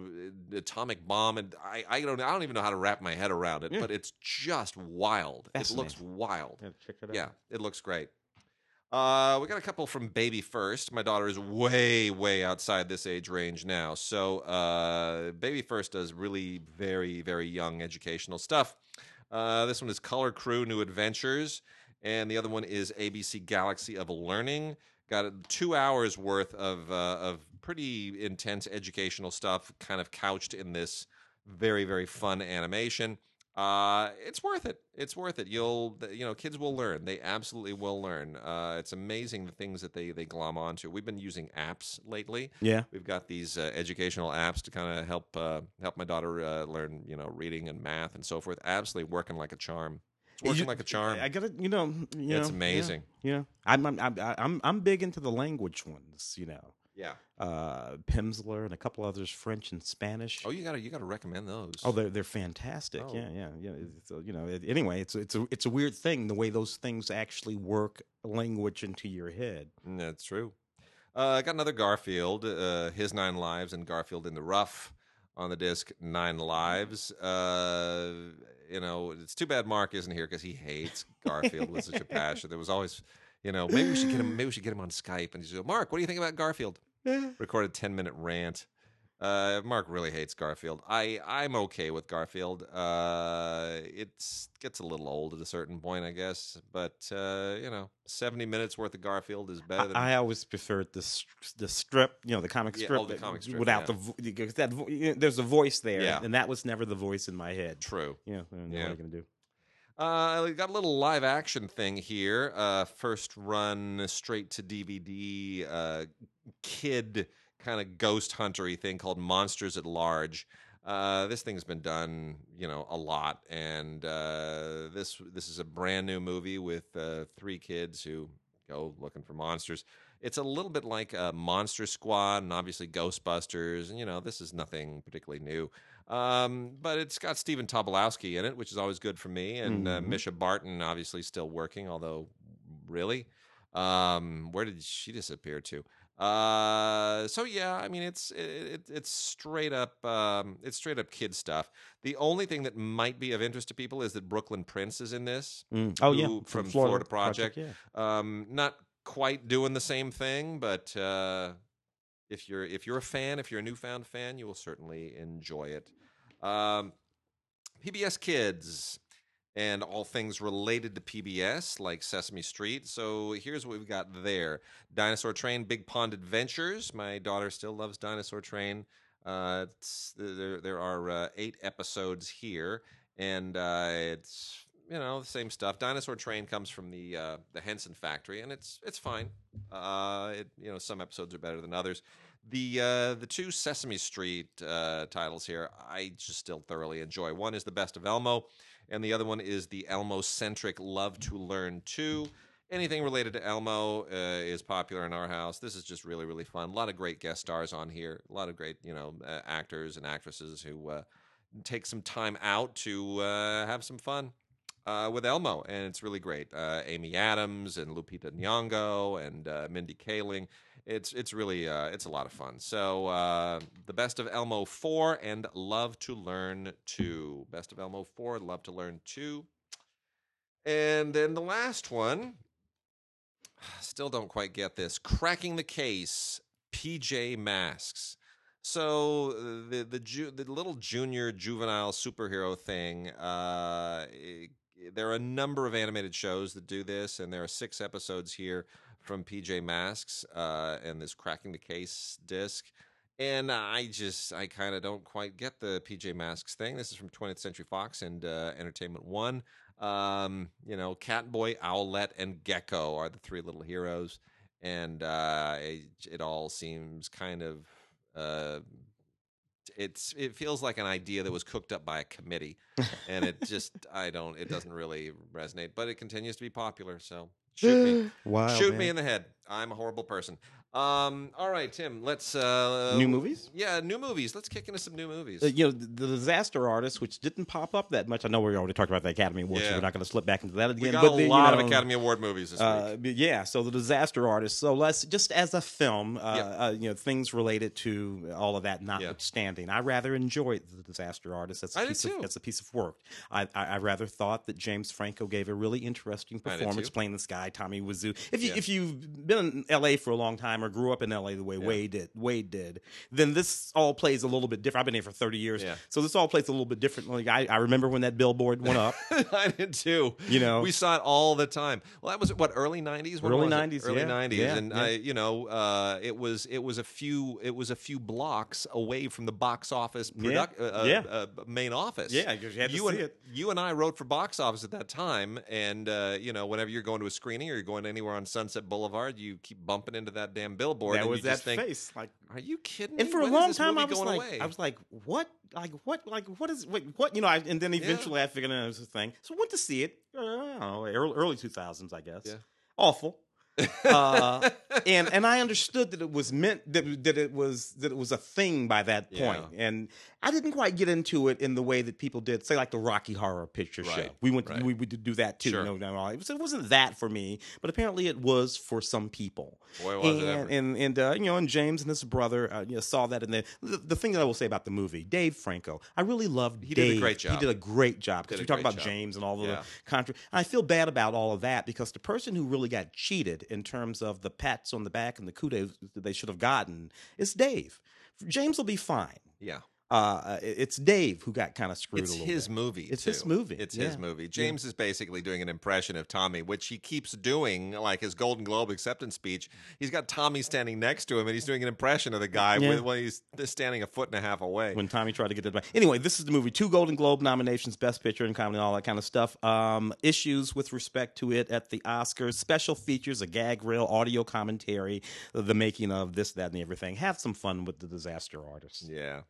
uh, atomic bomb, and I, I don't, I don't even know how to wrap my head around it, Yeah. but it's just wild. It looks wild. Yeah, check it out. Yeah, it looks great. Uh, we got a couple from Baby First. My daughter is way, way outside this age range now. So, uh, Baby First does really very, very young educational stuff. Uh, this one is Color Crew New Adventures, and the other one is ABC Galaxy of Learning. Got two hours worth of uh, of pretty intense educational stuff, kind of couched in this very, very fun animation. Uh, it's worth it. It's worth it. You'll, you know, kids will learn. They absolutely will learn. Uh, it's amazing the things that they they glom onto. We've been using apps lately. Yeah. We've got these uh, educational apps to kind of help uh, help my daughter uh, learn, you know, reading and math and so forth. Absolutely working like a charm. It's You- working like a charm. I gotta, you know, you It's know, amazing. Yeah, yeah. I'm, I'm, I'm, I'm, I'm big into the language ones. You know, yeah. uh, Pimsleur and a couple others, French and Spanish. Oh, you gotta you gotta recommend those. Oh, they're they're fantastic. Oh. Yeah, yeah, yeah. It's, uh, you know, it, anyway, it's it's a it's a weird thing the way those things actually work language into your head. Mm, That's true. Uh, I got another Garfield, uh, His Nine Lives, and Garfield in the Rough. on the disc Nine Lives. Uh, you know, it's too bad Mark isn't here because he hates Garfield with such a [LAUGHS] passion. There was always, you know, maybe we should get him. Maybe we should get him on Skype and just go, Mark, what do you think about Garfield? [LAUGHS] Record a ten minute rant. Uh, Mark really hates Garfield. I I'm okay with Garfield. Uh, it gets a little old at a certain point, I guess. But uh, you know, seventy minutes worth of Garfield is better than. I, I always preferred the the strip, you know, the comic Yeah, strip, oh, the comic strip, without yeah. the vo- because that vo- you know, there's a voice there, Yeah. and that was never the voice in my head. True. Yeah, I don't know Yeah. what are you gonna do? Uh, we got a little live action thing here. Uh, first run straight to DVD, uh, kid kind of ghost huntery thing called Monsters at Large. Uh, this thing's been done, you know, a lot, and uh, this this is a brand new movie with uh, three kids who go looking for monsters. It's a little bit like uh, Monster Squad and obviously Ghostbusters, and you know, this is nothing particularly new. Um, but it's got Stephen Tobolowsky in it, which is always good for me, and uh, Mhm. Mischa Barton obviously still working, although really, um, where did she disappear to? Uh, so yeah, I mean it's it, it, it's straight up um, it's straight up kid stuff. The only thing that might be of interest to people is that Brooklyn Prince is in this. Mm. Oh yeah, from Florida Project. yeah. Um, not quite doing the same thing, but uh, if you're if you're a fan, if you're a newfound fan, you will certainly enjoy it. Um, PBS Kids and all things related to PBS, like Sesame Street. So here's what we've got there: Dinosaur Train, Big Pond Adventures. My daughter still loves Dinosaur Train. Uh, there, there are uh, eight episodes here, and uh, it's you know the same stuff. Dinosaur Train comes from the uh, the Henson factory, and it's it's fine. Uh, it, you know some episodes are better than others. The uh, the two Sesame Street uh, titles here, I just still thoroughly enjoy. One is the Best of Elmo, and the other one is the Elmo centric Love to Learn Two. Anything related to Elmo uh, is popular in our house. This is just really really fun. A lot of great guest stars on here. A lot of great you know uh, actors and actresses who uh, take some time out to uh, have some fun uh, with Elmo, and it's really great. Uh, Amy Adams and Lupita Nyong'o and uh, Mindy Kaling. It's it's really uh, it's a lot of fun. So uh, the best of Elmo four and Love to Learn two. Best of Elmo four, Love to Learn two, and then the last one. [SIGHS] Still don't quite get this. Cracking the case. PJ Masks. So uh, the the ju- the little junior juvenile superhero thing. Uh, there are a number of animated shows that do this, and there are six episodes here from PJ Masks uh, and this cracking the case disc. And I just I kind of don't quite get the PJ Masks thing. This is from 20th Century Fox and uh, Entertainment One. Um, you know, Catboy, Owlette, and Gecko are the three little heroes, and uh, it, it all seems kind of uh, it's it feels like an idea that was cooked up by a committee, and it just [LAUGHS] I don't it doesn't really resonate, but it continues to be popular. So shoot me, Wow, [GASPS] shoot man. me in the head. I'm a horrible person. Um, all right, Tim. Let's uh, New movies? Yeah, new movies. Let's kick into some new movies. Uh, you know, the, the disaster artist, which didn't pop up that much. I know we already talked about the Academy Awards, so we're not going to slip back into that again. we got but a then, you lot of know, Academy Award movies this Uh, week. yeah, so the disaster artist. So let's just as a film, uh, Yep. uh, you know, things related to all of that notwithstanding, I rather enjoyed the disaster artist. That's a I piece too. of that's a piece of work. I, I, I rather thought that James Franco gave a really interesting performance playing this guy Tommy Wiseau. If you Yeah. if you've been in L.A. for a long time or grew up in L.A. the way Wade did, Wade did, then this all plays a little bit different. I've been here for thirty years, Yeah. so this all plays a little bit differently. I, I remember when that billboard went up. [LAUGHS] I did too. You know. we saw it all the time. Well, that was what early '90s. When Early was it? 90s, early yeah. '90s, Yeah, and yeah. I, you know, uh, it was it was a few it was a few blocks away from the box office product, Yeah, uh, yeah. Uh, main office. Yeah, you had to see and, it. You and I wrote for box office at that time, and uh, you know, whenever you're going to a screening or you're going anywhere on Sunset Boulevard, you keep bumping into that damn billboard. that was that think, face, like Are you kidding? And me? for a long time, I was like, away? I was like, what, like what, like what is, wait, what, you know? I, and then eventually I figured out it was a thing. So went to see it. Uh, I don't know, early, early 2000s, I guess. Yeah. Awful. Uh, [LAUGHS] and and I understood that it was meant that that it was that it was a thing by that point. Yeah. and I didn't quite get into it in the way that people did, say like the Rocky Horror Picture Show. We went right. we would do that too. Sure. No, no, it, was, wasn't that for me, but apparently it was for some people. Boy, was and, it ever. and and uh, you know, and James and his brother, uh, you know, saw that. And the, the the thing that I will say about the movie, Dave Franco, I really loved. He did a great job. He did a great job because we talk about job. James and all of Yeah. the contra- and I feel bad about all of that because the person who really got cheated in terms of the pats on the back and the kudos that they should have gotten is Dave. James will be fine. yeah. Uh, it's Dave who got kind of screwed. It's a little his bit. movie. It's too. his movie. It's his movie. James is basically doing an impression of Tommy, which he keeps doing, like his Golden Globe acceptance speech. He's got Tommy standing next to him, and he's doing an impression of the guy Yeah. with, when he's standing a foot and a half away. when Tommy tried to get it back. Anyway, this is the movie. Two Golden Globe nominations, Best Picture and Comedy, and all that kind of stuff. Um, issues with respect to it at the Oscars, special features, a gag reel, audio commentary, the making of this, that, and everything. Have some fun with the disaster artists. Yeah.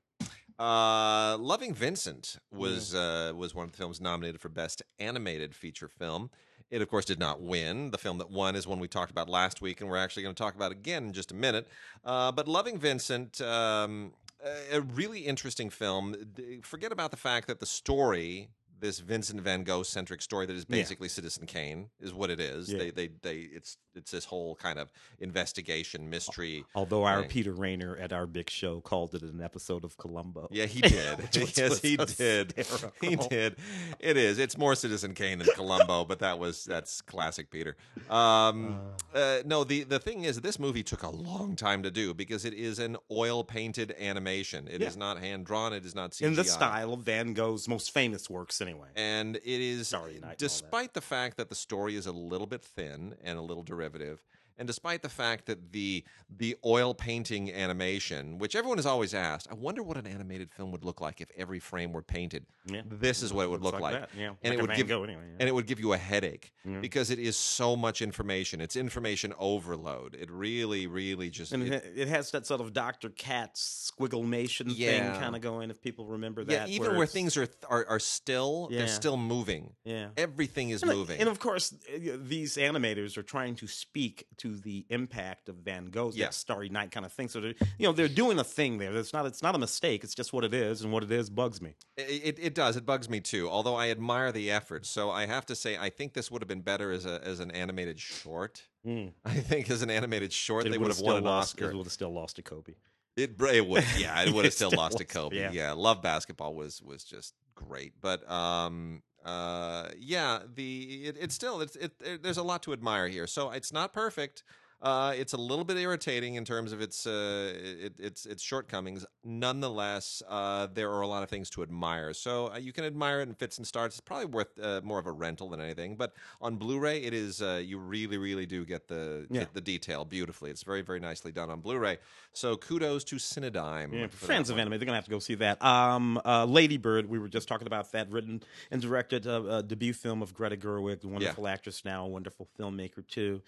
Uh, Loving Vincent was uh, was one of the films nominated for Best Animated Feature Film. It, of course, did not win. The film that won is one we talked about last week, and we're actually going to talk about again in just a minute. Uh, but Loving Vincent, um, a a really interesting film. Forget about the fact that the story, this Vincent Van Gogh centric story that is Yeah. basically Citizen Kane, is what it is. Yeah. They, they, they, it's, it's this whole kind of investigation mystery. Although our Right. Peter Rainer at our big show called it an episode of Columbo. Yeah, he [LAUGHS] did. Was- yes, was he did. He did. It is. It's more Citizen Kane than Columbo, but that was that's classic Peter. Um, uh, no, the the thing is, this movie took a long time to do because it is an oil painted animation. It is Yeah. not hand drawn. It is not CGI. In the style of Van Gogh's most famous works, anyway. And it is, Starry Night and all that. despite the fact that the story is a little bit thin and a little derivative, and despite the fact that the the oil painting animation, which everyone has always asked, I wonder what an animated film would look like if every frame were painted. Yeah. This is what it would look like like, yeah. and Like it would Van give Gogh anyway, yeah. and it would give you a headache Yeah. because it is so much information. It's information overload. It really, really just And it- it, has that sort of Dr. Katz squigglemation Yeah. thing kind of going, if people remember yeah, that. even where it's- things are are, are still, they're still moving. Yeah. Everything is And, moving. and of course, uh, these animators are trying to speak to the impact of Van Gogh's Yeah. Starry Night kind of thing. So they're, you know, they're doing a thing there. It's not, it's not a mistake. It's just what it is, and what it is bugs me. It, it does. It bugs me too. Although I admire the effort, so I have to say I think this would have been better as a as an animated short. [LAUGHS] I think as an animated short, It they would have won an lost, Oscar. It would have still lost to Kobe. It, it would, yeah, it [LAUGHS] would have still still lost to Kobe. yeah. Yeah. love basketball was was just great, but um, uh, yeah, the it, it's still it's it, there- There's a lot to admire here. So it's not perfect. Uh, it's a little bit irritating in terms of its uh, it, its its shortcomings. Nonetheless, uh, there are a lot of things to admire. So uh, you can admire it in fits and starts. It's probably worth uh, more of a rental than anything. But on Blu-ray, it is uh, you really really do get the Yeah. get the detail beautifully. It's very very nicely done on Blu-ray. So kudos to Cinedigm. Yeah, fans of anime, they're gonna have to go see that. Um, uh, Lady Bird, we were just talking about that. Written and directed, uh, a debut film of Greta Gerwig, the wonderful actress now, a wonderful filmmaker too.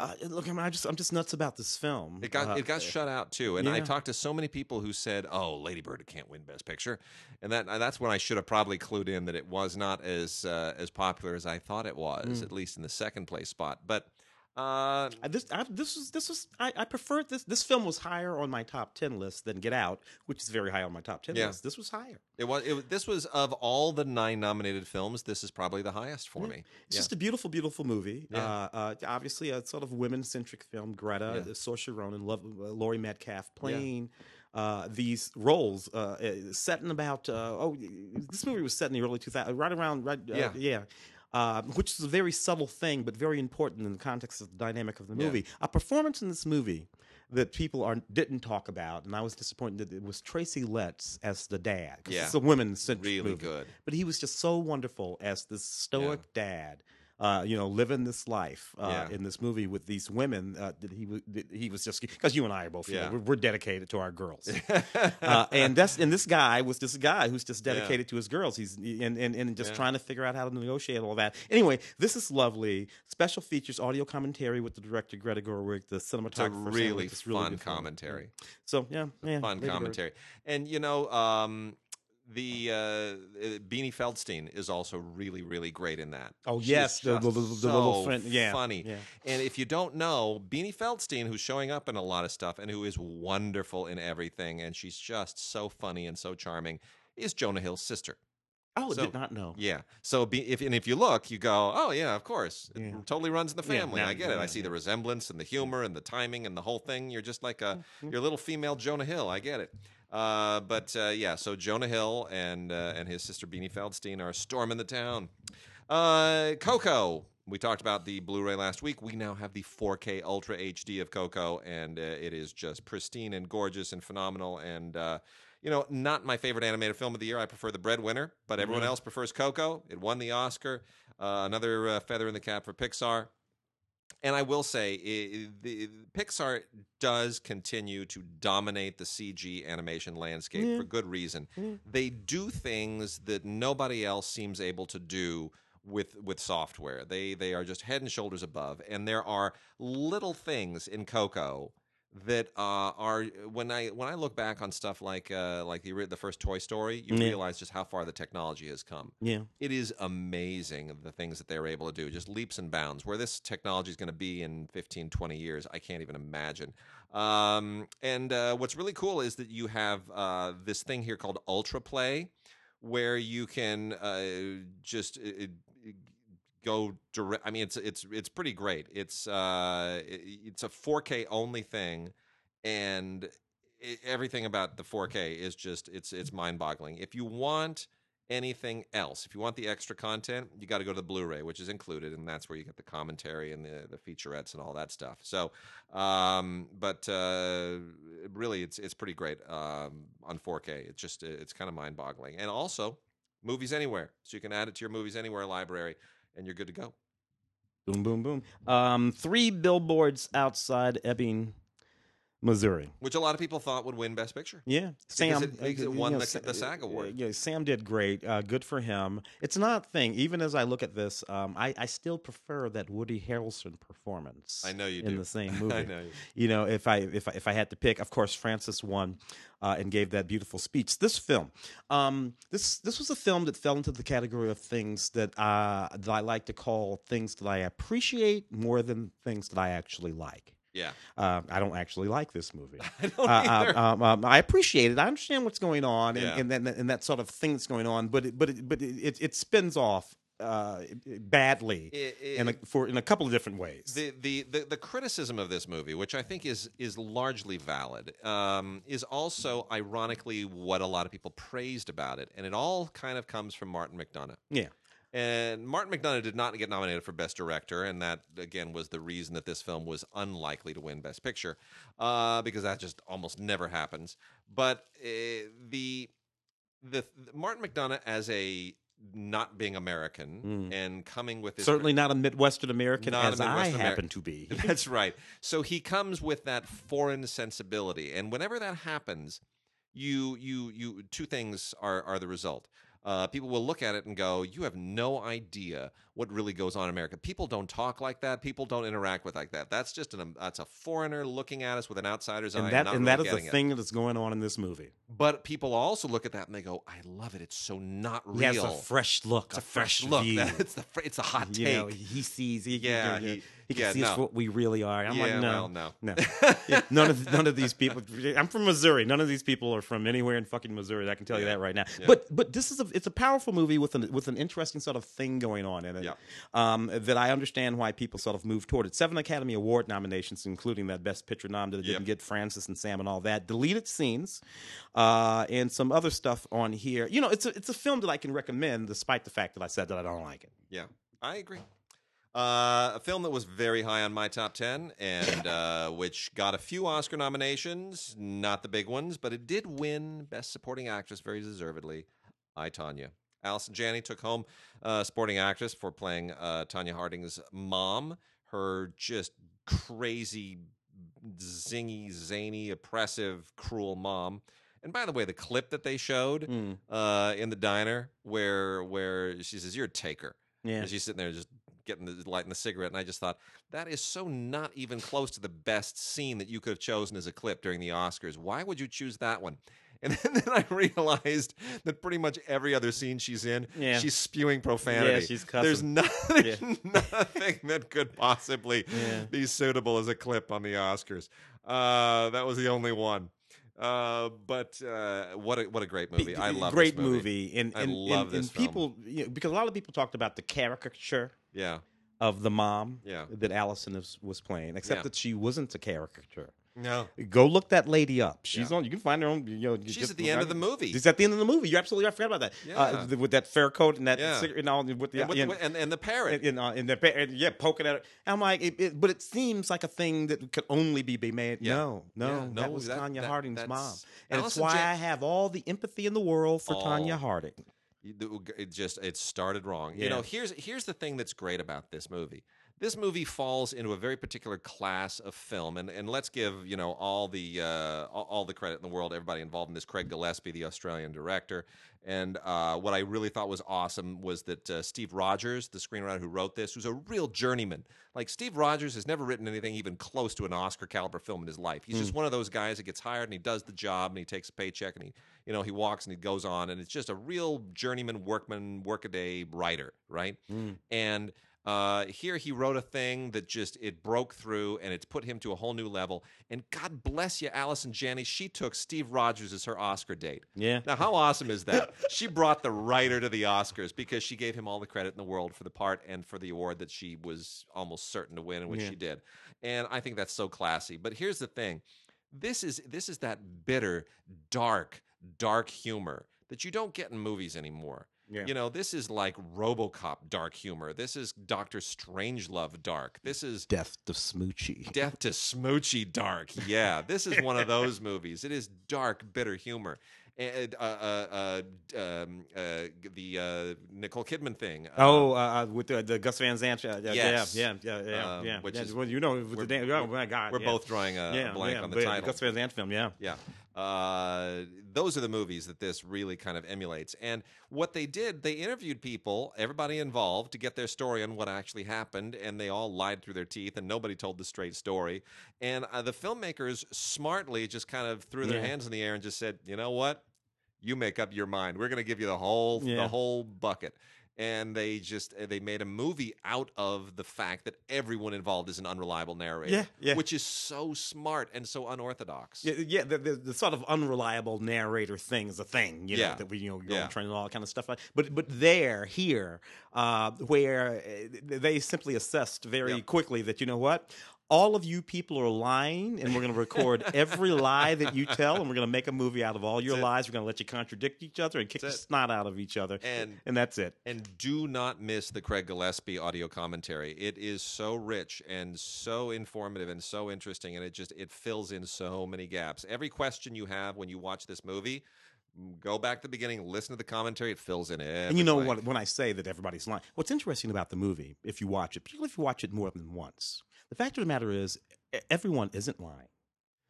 Uh, look, I mean, I just, I'm just nuts about this film. It got Uh, it got shut out too, and I talked to so many people who said, "Oh, Lady Bird can't win Best Picture," and that that's when I should have probably clued in that it was not as uh, as popular as I thought it was, Hmm. at least in the second place spot. But uh, this I, this was this was I, I preferred this this film was higher on my top ten list than Get Out, which is very high on my top ten Yeah. list. This was higher. it was it, was- this was of all the nine nominated films, this is probably the highest for me. It's Yeah. just a beautiful, beautiful movie. Yeah. Uh, uh, obviously, a sort of women-centric film. Greta, Yeah. uh, Saoirse Ronan, Love, uh, Laurie Metcalf playing uh, these roles. Uh, uh, set in about uh, oh, this movie was set in the early 2000s, right around right uh, Yeah. yeah. Uh, which is a very subtle thing, but very important in the context of the dynamic of the Yeah. movie. A performance in this movie that people are didn't talk about, and I was disappointed that it was Tracy Letts as the dad. Yeah. it's a women-centric Really movie good. but he was just so wonderful as this stoic dad. Uh, you know, living this life uh, Yeah. in this movie with these women uh, that he that he was just because you and I are both, you know, Yeah. we're, we're dedicated to our girls, [LAUGHS] uh, and that's and this guy was this guy who's just Yeah. dedicated to his girls. He's and and, and just Yeah. trying to figure out how to negotiate all that. Anyway, this is lovely. Special features, audio commentary with the director Greta Gerwig, the cinematographer. It's a really It's really fun commentary. So yeah, yeah, fun commentary. And you know, um, the uh, uh, Beanie Feldstein is also really, really great in that. Oh She's yes, the, the, the, the so little friend. Yeah, funny. Yeah. And if you don't know, Beanie Feldstein, who's showing up in a lot of stuff and who is wonderful in everything, and she's just so funny and so charming, is Jonah Hill's sister. Oh, So- did not know. Yeah. So be, if and if you look, you go, oh yeah, of course, it Yeah. totally runs in the Yeah, family. now- I get it. I see yeah. the resemblance and the humor and the timing and the whole thing. You're just like a Mm-hmm. you're a little female Jonah Hill. I get it. Uh, but uh, yeah, so Jonah Hill and uh, and his sister Beanie Feldstein are storming the town. Uh, Coco. We talked about the Blu-ray last week. We now have the 4K Ultra HD of Coco, and uh, it is just pristine and gorgeous and phenomenal. And uh, you know, not my favorite animated film of the year. I prefer The Breadwinner, but everyone Mhm. else prefers Coco. It won the Oscar. Uh, another uh, feather in the cap for Pixar. And I will say, i the Pixar does continue to dominate the CG animation landscape Yeah. for good reason. Yeah. They do things that nobody else seems able to do with with software. They they are just head and shoulders above. And there are little things in Coco that uh, are when I when I look back on stuff like uh, like the the first Toy Story, you Yeah. realize just how far the technology has come Yeah. it is amazing the things that they're able to do just leaps and bounds where this technology is going to be in 15 20 years i can't even imagine um, and uh, what's really cool is that you have uh, this thing here called ultra play where you can uh, just uh, go direct i mean it's it's it's pretty great. It's uh it- it's a 4k only thing and i everything about the 4k is just it's it's mind-boggling. If you want anything else if you want the extra content you got to go to the blu-ray which is included and that's where you get the commentary and the, the featurettes and all that stuff. So um but uh really it's it's pretty great um on 4k it's just it's kind of mind-boggling. And also movies anywhere. So you can add it to your movies anywhere library and you're good to go Boom, boom, boom. Um, three billboards outside Ebbing, Missouri. which a lot of people thought would win best picture Yeah, Sam. it- it won you the- the SAG award. Yeah, Sam did great. Uh, good for him. It's odd thing. Even as I look at this, um, I, I still prefer that Woody Harrelson performance. I know you in do. the same [LAUGHS] movie. I know you. You know, if I if I, if I had to pick, of course, Frances won uh, and gave that beautiful speech. This film, um, this this was a film that fell into the category of things that uh, that I like to call things that I appreciate more than things that I actually like. Yeah Uh, I don't actually like this movie. [LAUGHS] i don't Uh, either. um, um, I appreciate it. I understand what's going on and, Yeah. and, that, and that sort of thing that's going on, but it, but it, but it, it spins off uh, badly It- it- in a, for in a couple of different ways. the, the, the, the criticism of this movie, which I think is is largely valid, um, is also ironically what a lot of people praised about it, and it all kind of comes from Martin McDonagh. yeah, And Martin McDonagh did not get nominated for Best Director, and that again was the reason that this film was unlikely to win Best Picture, uh, because that just almost never happens. But uh, the the Martin McDonagh as a not being American Mm. and coming with his certainly not a Midwestern American as I happen to be. [LAUGHS] That's right. So he comes with that foreign sensibility, and whenever that happens, you you you two things are are the result. Uh, people will look at it and go, "You have no idea what really goes on in America. People don't talk like that. People don't interact with like that. That's just an that's a foreigner looking at us with an outsider's eye, and that not and really that is the getting it. thing that's going on in this movie. But people also look at that and they go, "I love it. It's so not real. Has a fresh look, it's a fresh look. That- [LAUGHS] it's the it's a hot you take. know, he sees. He, Yeah, he, he- he can yeah, see us no. what we really are. I'm yeah, like, no, well, no, no. [LAUGHS] Yeah, none of none of these people. I'm from Missouri. None of these people are from anywhere in fucking Missouri. I can tell you that right now. But but this is a it's a powerful movie with an with an interesting sort of thing going on in it. Yeah. Um, that I understand why people sort of move toward it. Seven Academy Award nominations, including that Best Picture nom that Yep. didn't get Frances and Sam and all that. Deleted scenes, uh, and some other stuff on here. You know, it's a it's a film that I can recommend, despite the fact that I said that I don't like it. Yeah, I agree. Uh, a film that was very high on my top 10 and uh, which got a few Oscar nominations, not the big ones, but it did win Best Supporting Actress very deservedly. I, Tonya. Allison Janney took home uh, Sporting Actress for playing uh, Tonya Harding's mom, her just crazy, zingy, zany, oppressive, cruel mom. And by the way, the clip that they showed Mm. uh, in the diner where where she says, "You're a taker," Yeah. and she's sitting there just getting the lighting the cigarette, and I just thought that is so not even close to the best scene that you could have chosen as a clip during the Oscars. Why would you choose that one? [LAUGHS] And then, then I realized that pretty much every other scene she's in, Yeah. she's spewing profanity. Yeah, she's cussing. There's, no, [LAUGHS] there's [LAUGHS] nothing that could possibly Yeah. be suitable as a clip on the Oscars. Uh, that was the only one. Uh, but uh, what a what a great movie! I love great this movie. and, I love and, this and film. people you know, because a lot of people talked about the caricature Yeah, of the mom Yeah. that Allison was, was playing, except Yeah. that she wasn't a caricature. No, Go look that lady up. She's Yeah. on. You can find her on. You know, She's just- at the end of the movie. She's at the end of the movie. You're absolutely. right. I forgot about that. Yeah. Uh, th- with that fur coat and that Yeah. cigarette and all with the and, with, and, and, and the parrot. and, uh, and the pa- and, yeah, poking at her. I'm like, it, it, but it seems like a thing that could only be be made. Yeah. No, no, Yeah, no, that was that- Tonya that- Harding's mom, and Allison it's why Jan- I have all the empathy in the world for Tanya Harding. It just it started wrong. You know, here's here's the thing that's great about this movie. This movie falls into a very particular class of film, and, and let's give you know all the uh, all, the credit in the world, everybody involved in this. Craig Gillespie, the Australian director, and uh, what I really thought was awesome was that uh, Steve Rogers, the screenwriter who wrote this, who's a real journeyman. Like Steve Rogers has never written anything even close to an Oscar caliber film in his life. He's just one of those guys that gets hired and he does the job and he takes a paycheck and he you know he walks and he goes on and it's just a real journeyman workman workaday writer, right? And uh, here he wrote a thing that just it broke through and it's put him to a whole new level. And God bless you, Allison Janney. She took Steve Rogers as her Oscar date. Yeah. Now, how awesome is that? [LAUGHS] she brought the writer to the Oscars because she gave him all the credit in the world for the part and for the award that she was almost certain to win, and which Yeah. she did. And I think that's so classy. But here's the thing: this is this is that bitter, dark, dark humor that you don't get in movies anymore. Yeah. You know, this is like RoboCop dark humor. This is Doctor Strangelove dark. This is Death to Smoochy. Death to Smoochy Dark. Yeah, this is one of those [LAUGHS] movies. It is dark, bitter humor. And uh, uh, uh, um, uh, the uh, Nicole Kidman thing. Uh, Oh, uh, with the, the Gus Van Sant. Uh, yeah, Yes. yeah, yeah, yeah, Um, yeah. which yeah. is- well, you know, with the oh my God, we're yeah. both drawing a, yeah, blank yeah, on the but title. Gus Van Sant film, yeah. Yeah. Uh, those are the movies that this really kind of emulates. And what they did, they interviewed people, everybody involved, to get their story on what actually happened, and they all lied through their teeth, and nobody told the straight story. And uh, the filmmakers smartly just kind of threw their Yeah. hands in the air and just said, you know what? You make up your mind. We're going to give you the whole Yeah. the whole bucket. And they just uh, they made a movie out of the fact that everyone involved is an unreliable narrator, Yeah, yeah. which is so smart and so unorthodox. Yeah, yeah the, the, the sort of unreliable narrator thing is a thing, you know, Yeah. that we you know go Yeah. and all that kind of stuff. But but there here, uh, where uh, they simply assessed very Yep. quickly that you know what. All of you people are lying, and we're going to record [LAUGHS] every lie that you tell, and we're going to make a movie out of all your lies. We're going to let you contradict each other and kick the That's it. snot out of each other, And- and that's it. And do not miss the Craig Gillespie audio commentary. It is so rich and so informative and so interesting, and it just it fills in so many gaps. Every question you have when you watch this movie, go back to the beginning, listen to the commentary. It fills in it. And you know what? When I say that everybody's lying, what's interesting about the movie, if you watch it, particularly if you watch it more than once, the fact of the matter is, everyone isn't lying.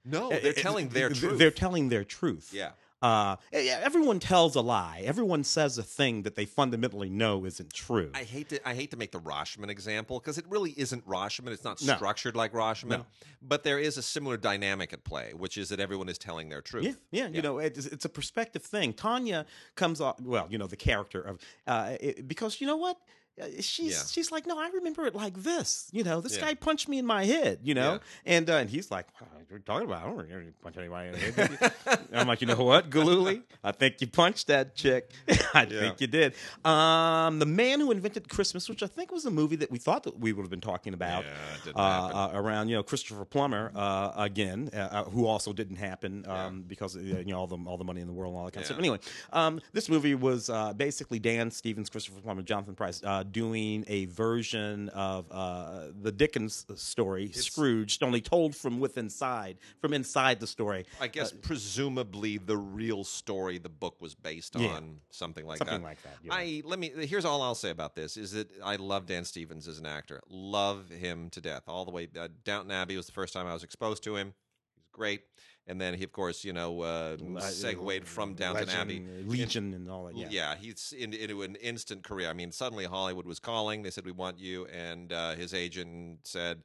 No, they're eh, telling eh, their th- truth. They're telling their truth. yeah. Uh, everyone tells a lie. Everyone says a thing that they fundamentally know isn't true. I hate to I hate to make the Rashomon example because it really isn't Rashomon. It's not No. structured like Rashomon, No. but there is a similar dynamic at play, which is that everyone is telling their truth. Yeah, yeah, you know, it's, it's a perspective thing. Tonya comes off, well, you know, the character of, uh, it, because you know what? Uh, She's Yeah. she's like, no, I remember it like this. You know, this Yeah. guy punched me in my head. You know, Yeah. and uh, and he's like, what are you talking about? I don't remember punch anybody in the head. did you?" And I'm like, you know what, Gillooly? I think you punched that chick. [LAUGHS] I think you did. Um, the man who invented Christmas, which I think was a movie that we thought that we would have been talking about uh, uh, around you know Christopher Plummer uh, again, uh, who also didn't happen um, because you know all the all the money in the world and all that kind of stuff. Anyway, um, this movie was uh, basically Dan Stevens, Christopher Plummer, Jonathan Pryce uh, doing a version of uh, the Dickens story, Scrooge, only told from within inside, from inside the story. I guess presumably the real story the book was based Yeah. on something like Something that. like that, yeah. I let me here's all I'll say about this is that I love Dan Stevens as an actor. Love him to death. All the way uh, Downton Abbey was the first time I was exposed to him. He's great. And then he of course, you know, uh, segued from Downton Legend, Abbey Legion, and all that. Yeah. yeah, he's in, into an instant career. I mean, suddenly Hollywood was calling. They said, "We want you," and uh, his agent said,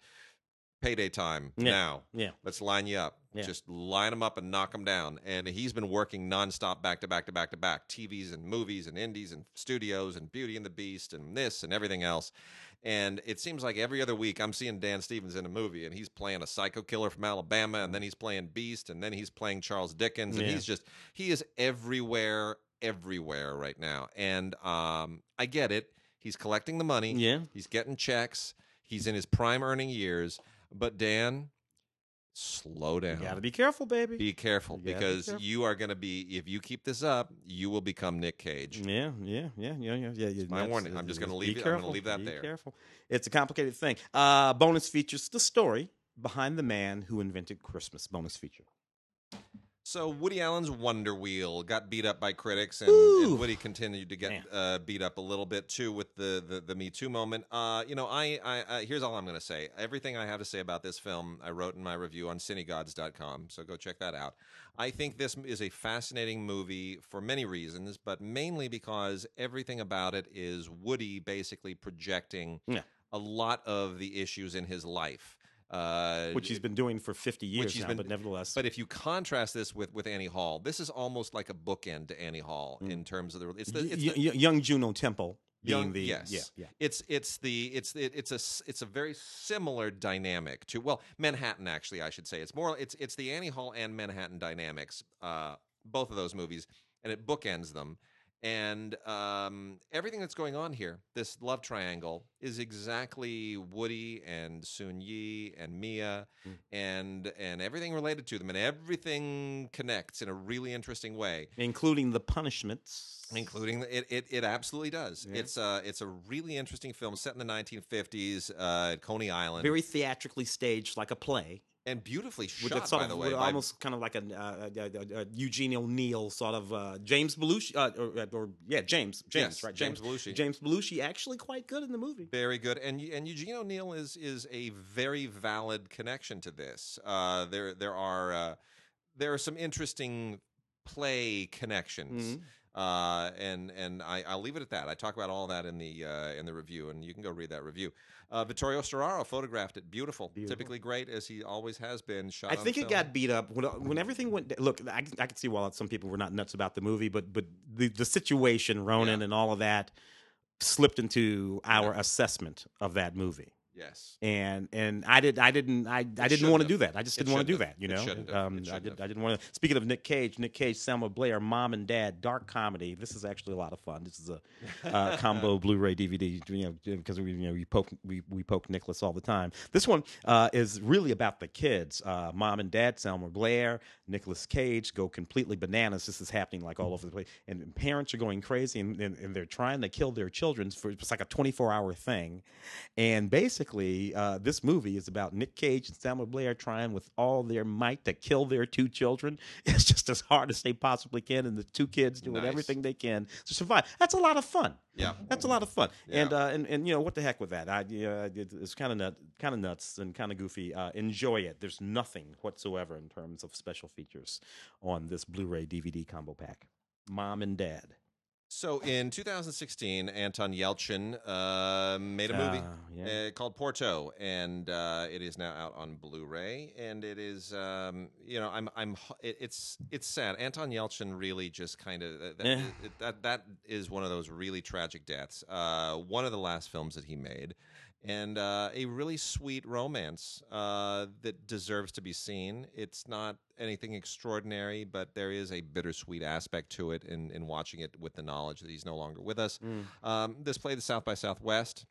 payday time Yeah. now. Yeah. Let's line you up. Yeah. Just line them up and knock them down. And he's been working nonstop, back to back to back to back, TVs and movies and indies and studios and Beauty and the Beast and this and everything else. And it seems like every other week I'm seeing Dan Stevens in a movie, and he's playing a psycho killer from Alabama, and then he's playing Beast, and then he's playing Charles Dickens, and Yeah. he's just he is everywhere, everywhere right now. And um, I get it. He's collecting the money. Yeah. He's getting checks. He's in his prime earning years. But Dan, slow down. You got to be careful, baby. Be careful You gotta be because careful. you are going to be. If you keep this up, you will become Nick Cage. Yeah, yeah, yeah, yeah, yeah. yeah. yeah. my warning. I'm just gonna leave it- I'm gonna leave that be there. Careful. It's a complicated thing. Uh, bonus features the story behind the man who invented Christmas. Bonus feature. So Woody Allen's Wonder Wheel got beat up by critics, and, and Woody continued to get uh, beat up a little bit too with the the, the Me Too moment. Uh, you know, I, I, I here's all I'm going to say. Everything I have to say about this film, I wrote in my review on cinegods.com. So go check that out. I think this is a fascinating movie for many reasons, but mainly because everything about it is Woody basically projecting Yeah. a lot of the issues in his life. Uh, Which he's been doing for 50 years now, been- but nevertheless. but if you contrast this with, with Annie Hall, this is almost like a bookend to Annie Hall Mm. in terms of the it's the, it's y- the y- young Juno Temple being young, the yes yeah yeah it's it's the it's it, it's a it's a very similar dynamic to well Manhattan actually I should say it's more it's it's the Annie Hall and Manhattan dynamics uh both of those movies and it bookends them and um, everything that's going on here, this love triangle, is exactly Woody and Soon Yi and Mia, Mm. and and everything related to them, and everything connects in a really interesting way. including the punishments. Including the- it, it, it absolutely does. Yeah. It's a it's a really interesting film set in the 1950s uh, at Coney Island, very theatrically staged like a play. And beautifully shot. sort by of, the way, by- almost kind of like a, uh, uh, uh, uh, Eugene O'Neill sort of uh, James Belushi, uh, or, or yeah, James, James, Yes, right? James Belushi. James Belushi actually quite good in the movie. Very good, and and Eugene O'Neill is is a very valid connection to this. Uh, there there are uh, there are some interesting play connections, Mhm. Uh, and and I, I'll leave it at that. I talk about all that in the uh, in the review, and you can go read that review. Uh, Vittorio Storaro photographed it, beautiful, Beautiful. typically great as he always has been. Shot. I think it film. got beat up when, when everything went. Look, I, can- I can see why some people were not nuts about the movie, but but the the situation, Ronan, Yeah. and all of that slipped into our assessment of that movie. Yes. and and I did I didn't I, I didn't want to do that. I just didn't want to do that. You know, um, I did have. I didn't want to. Speaking of Nick Cage, Nick Cage, Selma Blair, Mom and Dad, dark comedy. This is actually a lot of fun. This is a uh, [LAUGHS] combo Blu-ray DVD. You know, because we you know we poke we, we poke Nicholas all the time. This one uh, is really about the kids. Uh, Mom and Dad, Selma Blair, Nicholas Cage go completely bananas. This is happening like all over the place, and parents are going crazy, and, and, and they're trying to kill their children for it's like a 24-hour thing. And basically, uh, this movie is about Nick Cage and Samuel Blair trying with all their might to kill their two children. [LAUGHS] It's just as hard as they possibly can, and the two kids doing Nice. everything they can to survive. That's a lot of fun. Yeah. That's a lot of fun, Yeah. and uh, and and you know what the heck with that? I uh, it's kind of nut, kind of nuts and kind of goofy. Uh, enjoy it. There's nothing whatsoever in terms of special features on this Blu-ray DVD combo pack. Mom and Dad. So in 2016, Anton Yelchin uh, made a movie. Ah, yeah. uh, called Porto, and uh, it is now out on Blu-ray. And it is, um, you know, I'm, I'm, it, it's, it's sad. Anton Yelchin really just kind of that, Yeah. that, that is one of those really tragic deaths. Uh, one of the last films that he made, and uh, a really sweet romance uh, that deserves to be seen. It's not anything extraordinary, but there is a bittersweet aspect to it in, in watching it with the knowledge that he's no longer with us. Mm. Um, this played the South by Southwest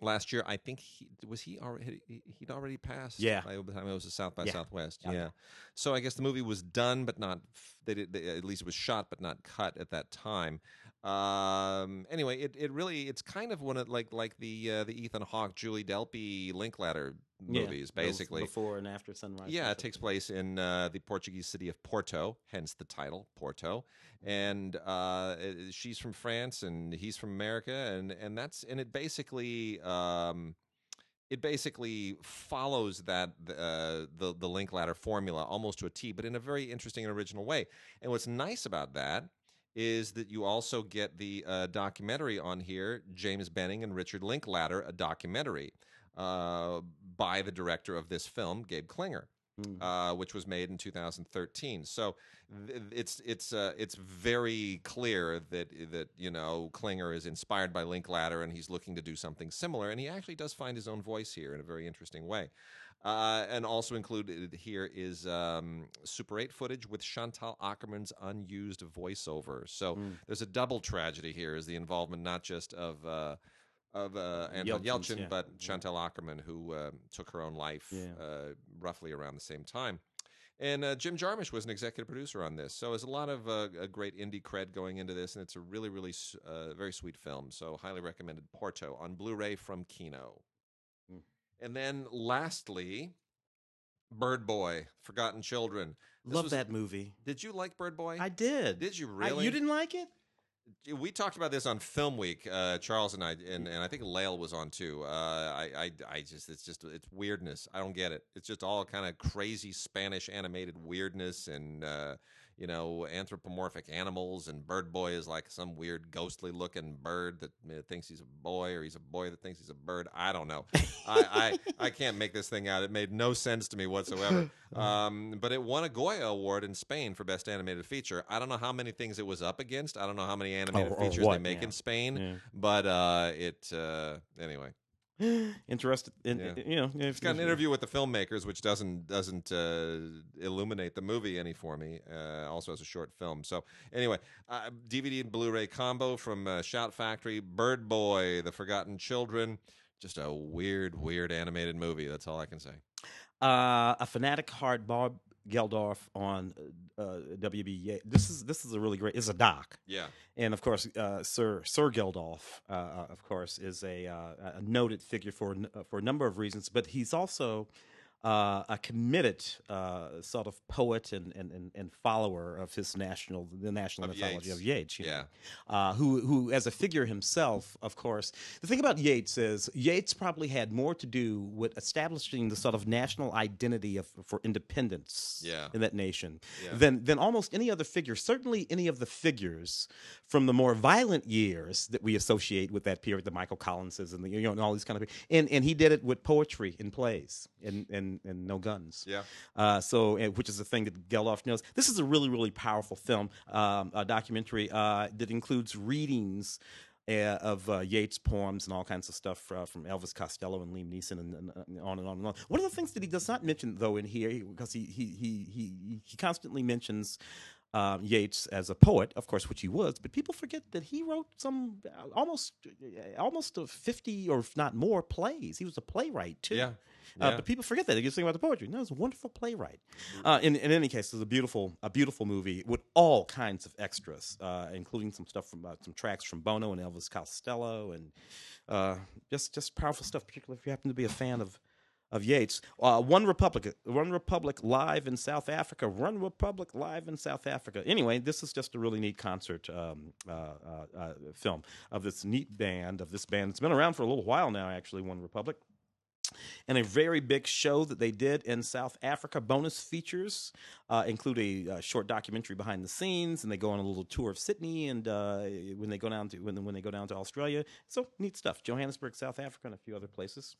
last year. I think he was he already he- he'd already passed. Yeah. by the time it was the South by Yeah. Southwest. Yeah. Yeah. So I guess the movie was done, but not they did, they, at least it was shot, but not cut at that time. Um, anyway, it, it really it's kind of one of like like the uh, the Ethan Hawke, Julie Delpy Linklater Yeah, movies, those basically. before and after sunrise. Yeah, it takes place in uh, the Portuguese city of Porto, hence the title Porto. And uh, she's from France, and he's from America, and and that's and it basically um, it basically follows that uh, the the Linklater formula almost to a T, but in a very interesting and original way. And what's nice about that is that you also get the uh, documentary on here, James Benning and Richard Linklater, a documentary. uh, by the director of this film, Gabe Klinger. Mm. Uh, which was made in 2013. So th- it's it's uh, it's very clear that that you know Klinger is inspired by Linklater and he's looking to do something similar. And he actually does find his own voice here in a very interesting way. Uh, and also included here is um, Super 8 footage with Chantal Akerman's unused voiceover. So Mm. there's a double tragedy here: is the involvement not just of uh, of uh, Anton Yelchin, yeah. but Chantal Akerman, who um took her own life Yeah. uh, roughly around the same time. And uh, Jim Jarmusch was an executive producer on this, so there's a lot of uh, a great indie cred going into this, and it's a really, really uh, very sweet film. So highly recommended. Porto on Blu-ray from Kino. And then lastly, Bird Boy, Forgotten Children. This Love was- that movie. Did you like Bird Boy? I did. Did you I- really? you didn't like it? we talked about this on Film Week, uh, Charles and I, and, and I think Lael was on too. Uh, I, I, I just, it's just, it's weirdness. I don't get it. It's just all kind of crazy Spanish animated weirdness and, uh, you know, anthropomorphic animals. And Bird Boy is like some weird ghostly looking bird that uh, thinks he's a boy, or he's a boy that thinks he's a bird. I don't know. I, I, I [LAUGHS] can't make this thing out. It made no sense to me whatsoever. [LAUGHS] Um, but it won a Goya Award in Spain for Best Animated Feature. I don't know how many things it was up against. I don't know how many animated or features they make yeah. in Spain. Yeah. But uh, it uh, anyway. [GASPS] Interested in, Yeah. you know, It's got an interview with the filmmakers, which doesn't doesn't uh, illuminate the movie any for me. Uh, also as a short film. So anyway, uh, DVD and Blu-ray combo from uh, Shout Factory, Bird Boy, The Forgotten Children. Just a weird, weird animated movie. That's all I can say. Uh, a fanatic heart, Bob Geldof on uh, uh, WB. This is this is a really great. It's a doc, Yeah, and of course, uh, Sir Sir Geldof, uh, uh, of course, is a, uh, a noted figure for for a number of reasons, but he's also uh, a committed uh, sort of poet and, and, and, follower of his national the national Of mythology of Yeats. yeah, uh, who who as a figure himself, of course. The thing about Yeats is Yeats probably had more to do with establishing the sort of national identity of for independence Yeah. in that nation Yeah. than than almost any other figure. Certainly, any of the figures from the more violent years that we associate with that period, the Michael Collinses and the you know and all these kind of and and he did it with poetry and plays and and and no guns. yeah. Uh, so, and- which is the thing that Geldof knows. This is a really, really powerful film, um, a documentary uh, that includes readings uh, of uh, Yeats' poems and all kinds of stuff uh, from Elvis Costello and Liam Neeson and, and, and on and on and on. One of the things that he does not mention, though, in here, because he he he he he constantly mentions. Um, Yeats as a poet, of course, which he was, but people forget that he wrote some uh, almost, uh, almost fifty or if not more plays. He was a playwright too. Yeah. Uh, Yeah. but people forget that. They just think about the poetry. No, it's a wonderful playwright. Uh, in, in any case, it's a beautiful, a beautiful movie with all kinds of extras, uh, including some stuff from uh, some tracks from Bono and Elvis Costello, and uh, just just powerful stuff. Particularly if you happen to be a fan of of Yeats. Uh, One Republic, One Republic live in South Africa. One Republic live in South Africa. Anyway, this is just a really neat concert um, uh, uh, uh, film of this neat band of this band. It's been around for a little while now, actually. One Republic and a very big show that they did in South Africa. Bonus features uh, include a uh, short documentary behind the scenes, and they go on a little tour of Sydney. And uh, when they go down to when, when they go down to Australia, so neat stuff. Johannesburg, South Africa, and a few other places.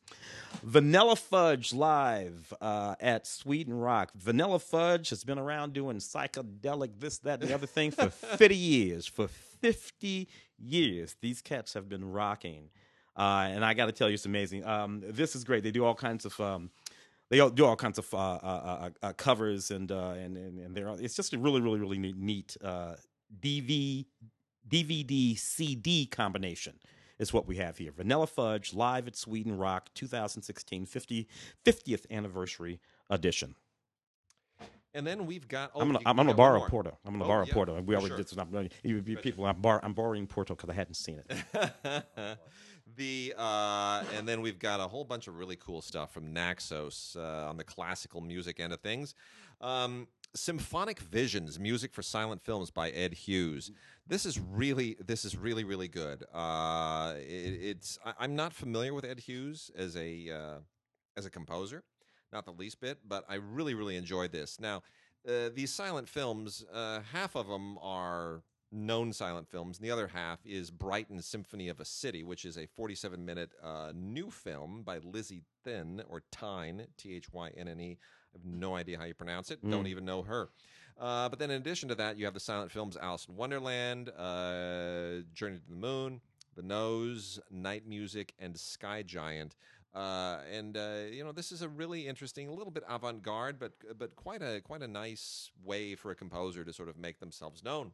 Vanilla Fudge live uh, at Sweden Rock. Vanilla Fudge has been around doing psychedelic this, that, and the other thing for [LAUGHS] fifty years. For fifty years, these cats have been rocking. Uh, and I got to tell you, it's amazing. Um, this is great. They do all kinds of. Um, they all do all kinds of uh, uh, uh, uh, covers and uh, and and, and they're it's just a really really really neat, neat uh, DV DVD CD combination is what we have here. Vanilla Fudge live at Sweden Rock 2016 50, 50th anniversary edition. And then we've got. Oh, I'm gonna I'm gonna borrow more. Porto. I'm gonna Oh, borrow yeah, Porto. We already sure. did some. People, I'm, bar, I'm borrowing Porto because I hadn't seen it. [LAUGHS] the uh, and then we've got a whole bunch of really cool stuff from Naxos uh, on the classical music end of things. Um, Symphonic Visions, music for silent films by Ed Hughes. This is really, this is really, really good. Uh, it, it's I, I'm not familiar with Ed Hughes as a uh, as a composer, not the least bit, but I really, really enjoyed this. Now, uh, these silent films, uh, half of them are known silent films. And the other half is Brighton Symphony of a City, which is a 47 minute uh, new film by Lizzie Thin, or Tyne, T H Y N N E. I have no idea how you pronounce it. Don't even know her. Uh, but then in addition to that, you have the silent films Alice in Wonderland, uh, Journey to the Moon, The Nose, Night Music, and Sky Giant. Uh, and uh, you know this is a really interesting, a little bit avant-garde, but but quite a quite a nice way for a composer to sort of make themselves known.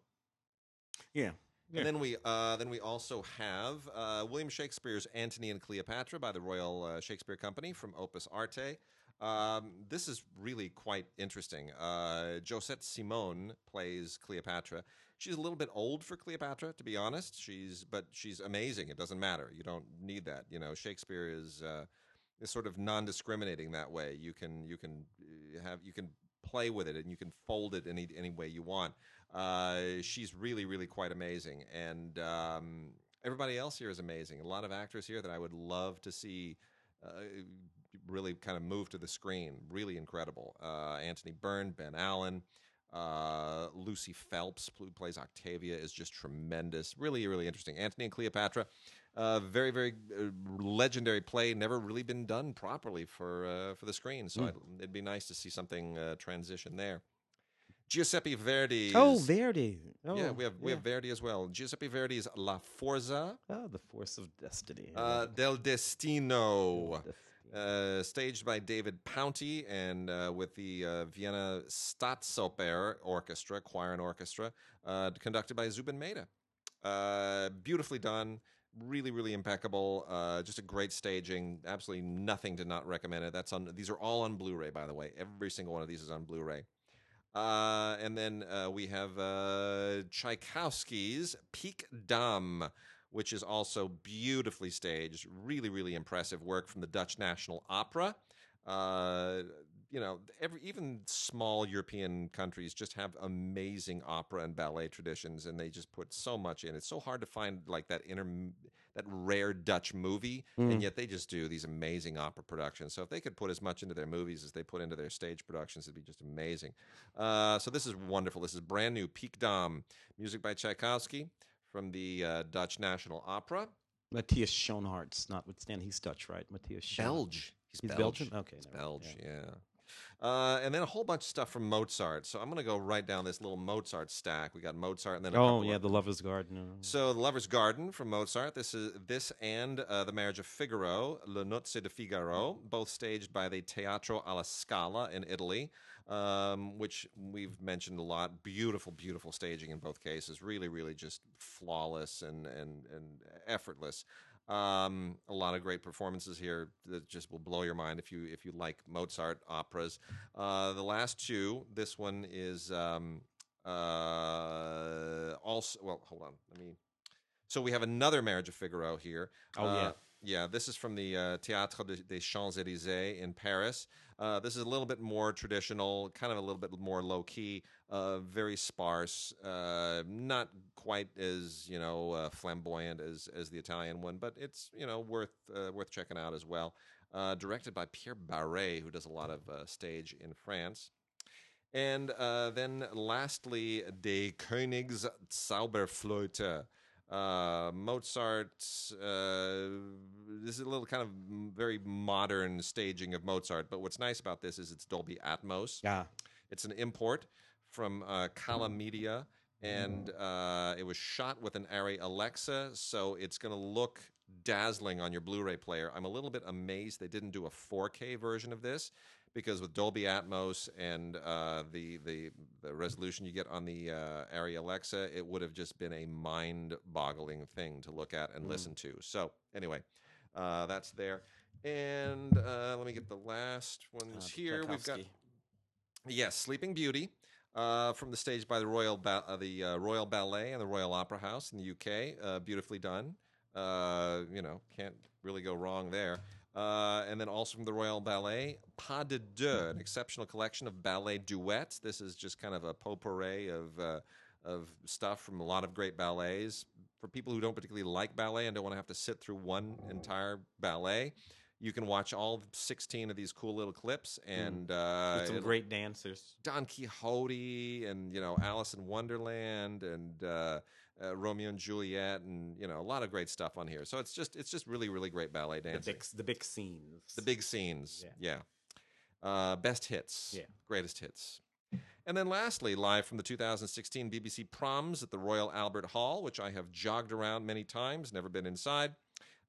Yeah. Yeah. And then we uh, then we also have uh, William Shakespeare's Antony and Cleopatra by the Royal uh, Shakespeare Company from Opus Arte. Um, this is really quite interesting. Uh, Josette Simon plays Cleopatra. She's a little bit old for Cleopatra, to be honest. She's but she's amazing. It doesn't matter. You don't need that. You know, Shakespeare is uh, is sort of non-discriminating that way. You can you can uh, have you can play with it and you can fold it any any way you want. Uh, she's really really quite amazing, and um, everybody else here is amazing. A lot of actors here that I would love to see. Uh, really kind of move to the screen. Really incredible. Uh, Antony Byrne, Ben Allen, uh, Lucy Phelps, who plays Octavia, is just tremendous. Really, really interesting. Antony and Cleopatra, uh, very, very uh, legendary play. Never really been done properly for uh, for the screen. So I'd- it'd be nice to see something uh, transition there. Giuseppe Verdi. Oh, Verdi. Oh, yeah, we have we yeah. have Verdi as well. Giuseppe Verdi's La Forza Oh, the force of destiny. uh, del Destino. Uh, staged by David Pountney and uh, with the uh, Vienna Staatsoper Orchestra, choir and orchestra, uh, conducted by Zubin Mehta. Uh, beautifully done, really, really impeccable. Uh, just a great staging. Absolutely nothing to not recommend it. That's on. These are all on Blu-ray, by the way. Every single one of these is on Blu-ray. Uh, and then uh, we have uh, Tchaikovsky's Pique Dame, which is also beautifully staged. Really, really impressive work from the Dutch National Opera. Uh, you know, every even small European countries just have amazing opera and ballet traditions, and they just put so much in. It's so hard to find like that inter that rare Dutch movie, and yet they just do these amazing opera productions. So if they could put as much into their movies as they put into their stage productions, it'd be just amazing. Uh, so this is wonderful. This is brand new Pique Dame, music by Tchaikovsky from the uh, Dutch National Opera. Matthias Schoenhart's notwithstanding. He's Dutch, right? Matthias Schoen- Belge. He's, He's Belge. Belgian? Okay, He's Belge, yeah. yeah. Uh, and then a whole bunch of stuff from Mozart. So I'm going to go right down this little Mozart stack. We got Mozart and then a Oh, yeah, of- The Lover's Garden. So, The Lover's Garden from Mozart. This is this and uh, The Marriage of Figaro, Le Nozze di Figaro, both staged by the Teatro alla Scala in Italy, um, which we've mentioned a lot. Beautiful, beautiful staging in both cases. Really, really just flawless and and and effortless. Um, a lot of great performances here that just will blow your mind if you if you like Mozart operas. Uh, the last two, this one is um, uh, also well. Hold on, let me. So we have another Marriage of Figaro here. Oh. Uh, yeah. Yeah, this is from the uh, Théâtre des, Champs Elysees in Paris. Uh, this is a little bit more traditional, kind of a little bit more low key, uh, very sparse, uh, not quite as you know uh, flamboyant as as the Italian one, but it's you know worth uh, worth checking out as well. Directed by Pierre Barret, who does a lot of stage in France. And then lastly, De Königs Zauberflöte. Uh, Mozart. Uh, this is a little kind of very modern staging of Mozart, but what's nice about this is it's Dolby Atmos. Yeah. It's an import from uh, Kala Media, and uh, it was shot with an Arri Alexa, so it's going to look dazzling on your Blu-ray player. I'm a little bit amazed they didn't do a 4K version of this because with Dolby Atmos and uh, the, the the resolution you get on the uh, Arri Alexa, it would have just been a mind-boggling thing to look at and listen to. So anyway, uh, that's there. And uh, let me get the last ones Uh, here. We've got Yes, Sleeping Beauty, uh, from the stage by the Royal ba- uh, the uh, Royal Ballet and the Royal Opera House in the UK. Uh, beautifully done. Uh, you know, can't really go wrong there. Uh, and then also from the Royal Ballet, Pas de Deux, an exceptional collection of ballet duets. This is just kind of a potpourri of uh, of stuff from a lot of great ballets. For people who don't particularly like ballet and don't want to have to sit through one entire ballet, You can watch all 16 of these cool little clips and uh, With some great dancers. Don Quixote and you know Alice in Wonderland and uh, Romeo and Juliet and you know a lot of great stuff on here. So it's just it's just really really great ballet The dancing. big, the big scenes. The big scenes, Yeah. yeah. Uh, best hits, Yeah. greatest hits. And then lastly, live from the 2016 BBC Proms at the Royal Albert Hall, which I have jogged around many times, never been inside,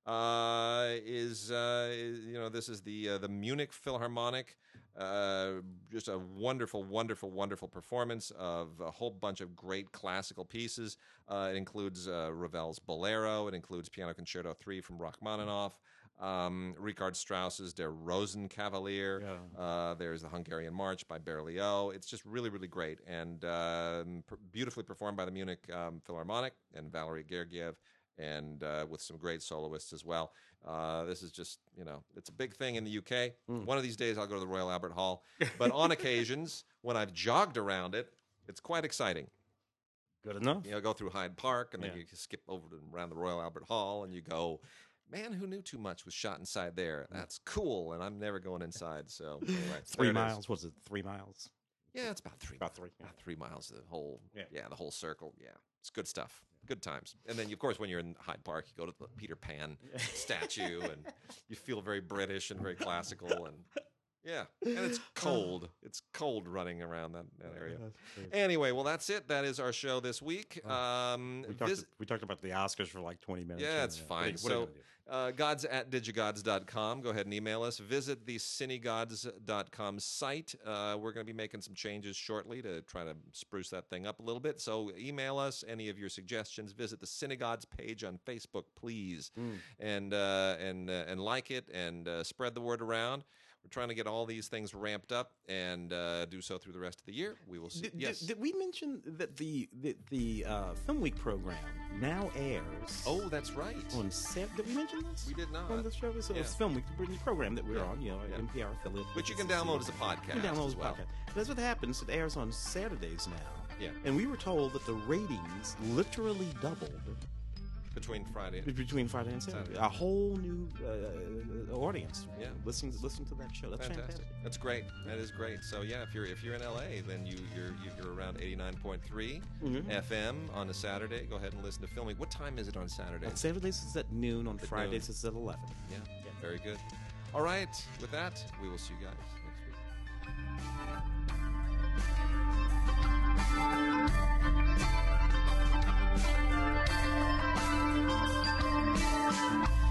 uh, is, uh, is- you know this is the uh, the Munich Philharmonic. Uh, just a wonderful, wonderful, wonderful performance of a whole bunch of great classical pieces. Uh, it includes uh, Ravel's Bolero. It includes Piano Concerto 3 from Rachmaninoff. Um, Richard Strauss's Der Rosenkavalier. Yeah. Uh, there's the Hungarian March by Berlioz. It's just really, really great and um, per- beautifully performed by the Munich um, Philharmonic and Valery Gergiev, and uh, with some great soloists as well. Uh, this is just, you know, it's a big thing in the UK. Mm. One of these days I'll go to the Royal Albert Hall, but on [LAUGHS] occasions when I've jogged around it, it's quite exciting. Good enough. You know, go through Hyde Park and then Yeah. you skip over to around the Royal Albert Hall and you go, man, who knew too much was shot inside there? That's cool, and I'm never going inside. So anyway, [LAUGHS] Three there it is. miles. Was it three miles? Yeah, it's about three. About three. About three miles. The whole. Yeah. Yeah. the whole circle. Yeah, it's good stuff. Good times. And then, of course, when you're in Hyde Park, you go to the Peter Pan [LAUGHS] statue, and you feel very British and very classical, and yeah, and it's [LAUGHS] cold. It's cold running around that, that area. Anyway, well, that's it. That is our show this week. Um, We talked, vis- we talked about the Oscars for like 20 minutes. Yeah, it's What are you- fine. what are you So, gonna do? uh, gods at digigods.com. Go ahead and email us. Visit the cinegods.com site. Uh, we're going to be making some changes shortly to try to spruce that thing up a little bit. So, email us any of your suggestions. Visit the CineGods page on Facebook, please, Mm. and uh, and uh, and like it and uh, spread the word around. We're trying to get all these things ramped up and uh, do so through the rest of the year. We will see. Did, yes. did, did we mention that the the, the uh, Film Week program now airs? oh, that's right. on Sat- Did we mention this? We did not. on the show. So Yeah. it's Film Week, the program that we're Yeah. on. You know, Yeah. NPR affiliate. Which you can download as a podcast. You can download as a well. podcast. But that's what happens. It airs on Saturdays now. Yeah. And we were told that the ratings literally doubled Between Friday and between Friday and Saturday. Saturday. A whole new uh, audience. Yeah. Listen, listen to that show. That's Fantastic. fantastic. That's great. That is great. So yeah, if you're if you're in LA, then you you're you're around 89.3 Mhm. FM on a Saturday. Go ahead and listen to Film Week. What time is it on Saturday? On Saturdays it's at noon. On At Fridays noon. it's at eleven. Yeah, very good. All right. With that, we will see you guys next week. Música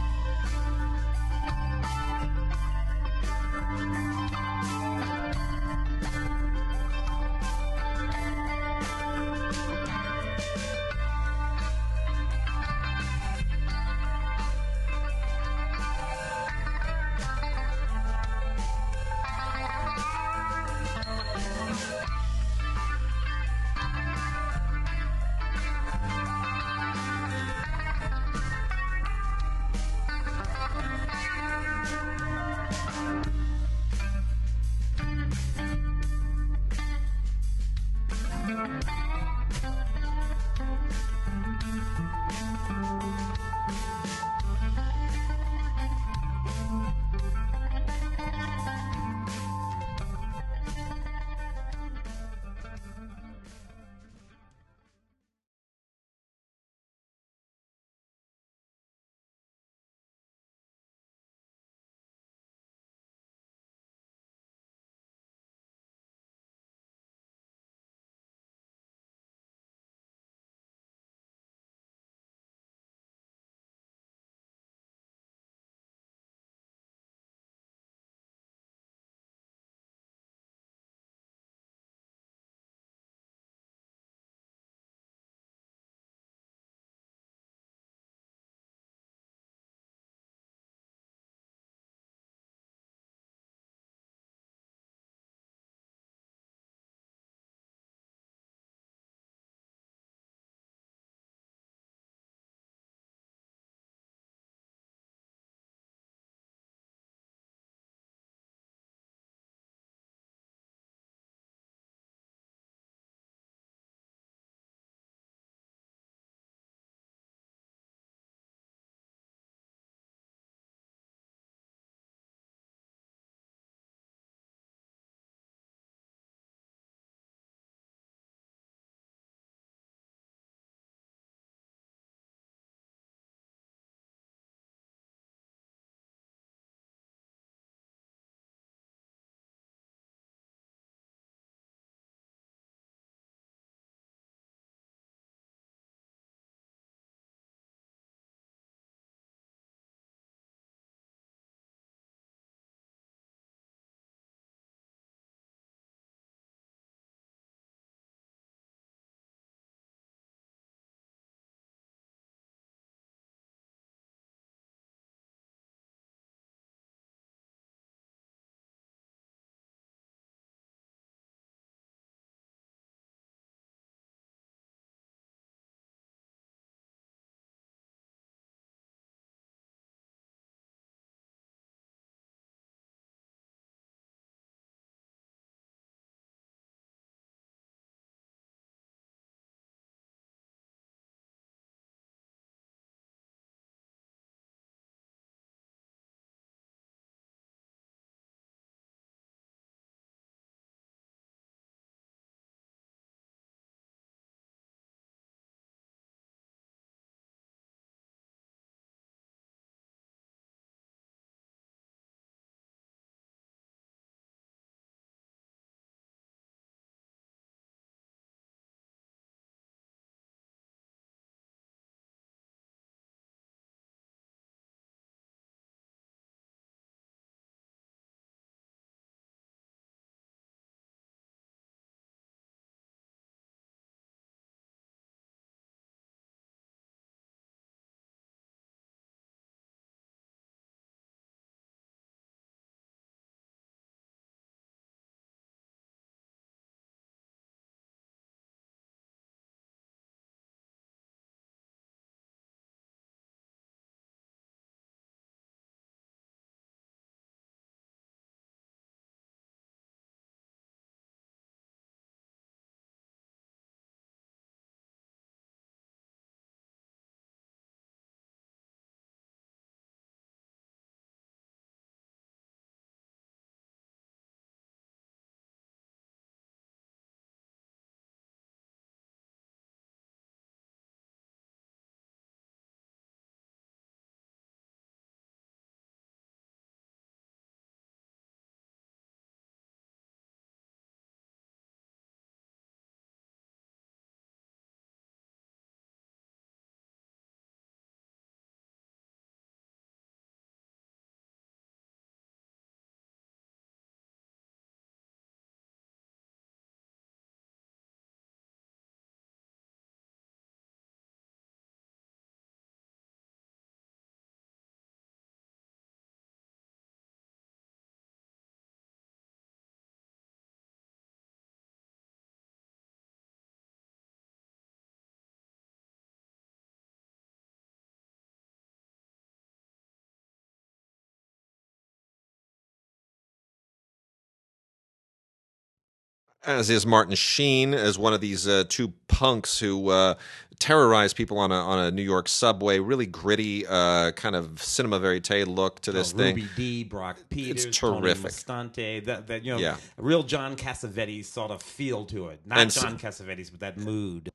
as is Martin Sheen as one of these uh, two punks who uh, terrorize people on a on a New York subway. Really gritty, uh, kind of cinema verite look to this Oh, thing. Ruby Dee, Brock Peters, terrific. Tony Musante, that, that you know, Yeah. real John Cassavetes sort of feel to it. Not And so- John Cassavetes, but that mood.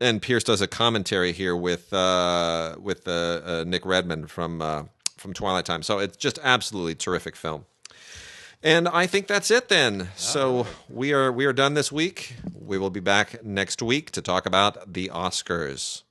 and Peerce does a commentary here with uh, with uh, uh, Nick Redman from uh, from Twilight Time. So it's just absolutely terrific film. And I think that's it then. So we are we are done this week. We will be back next week to talk about the Oscars.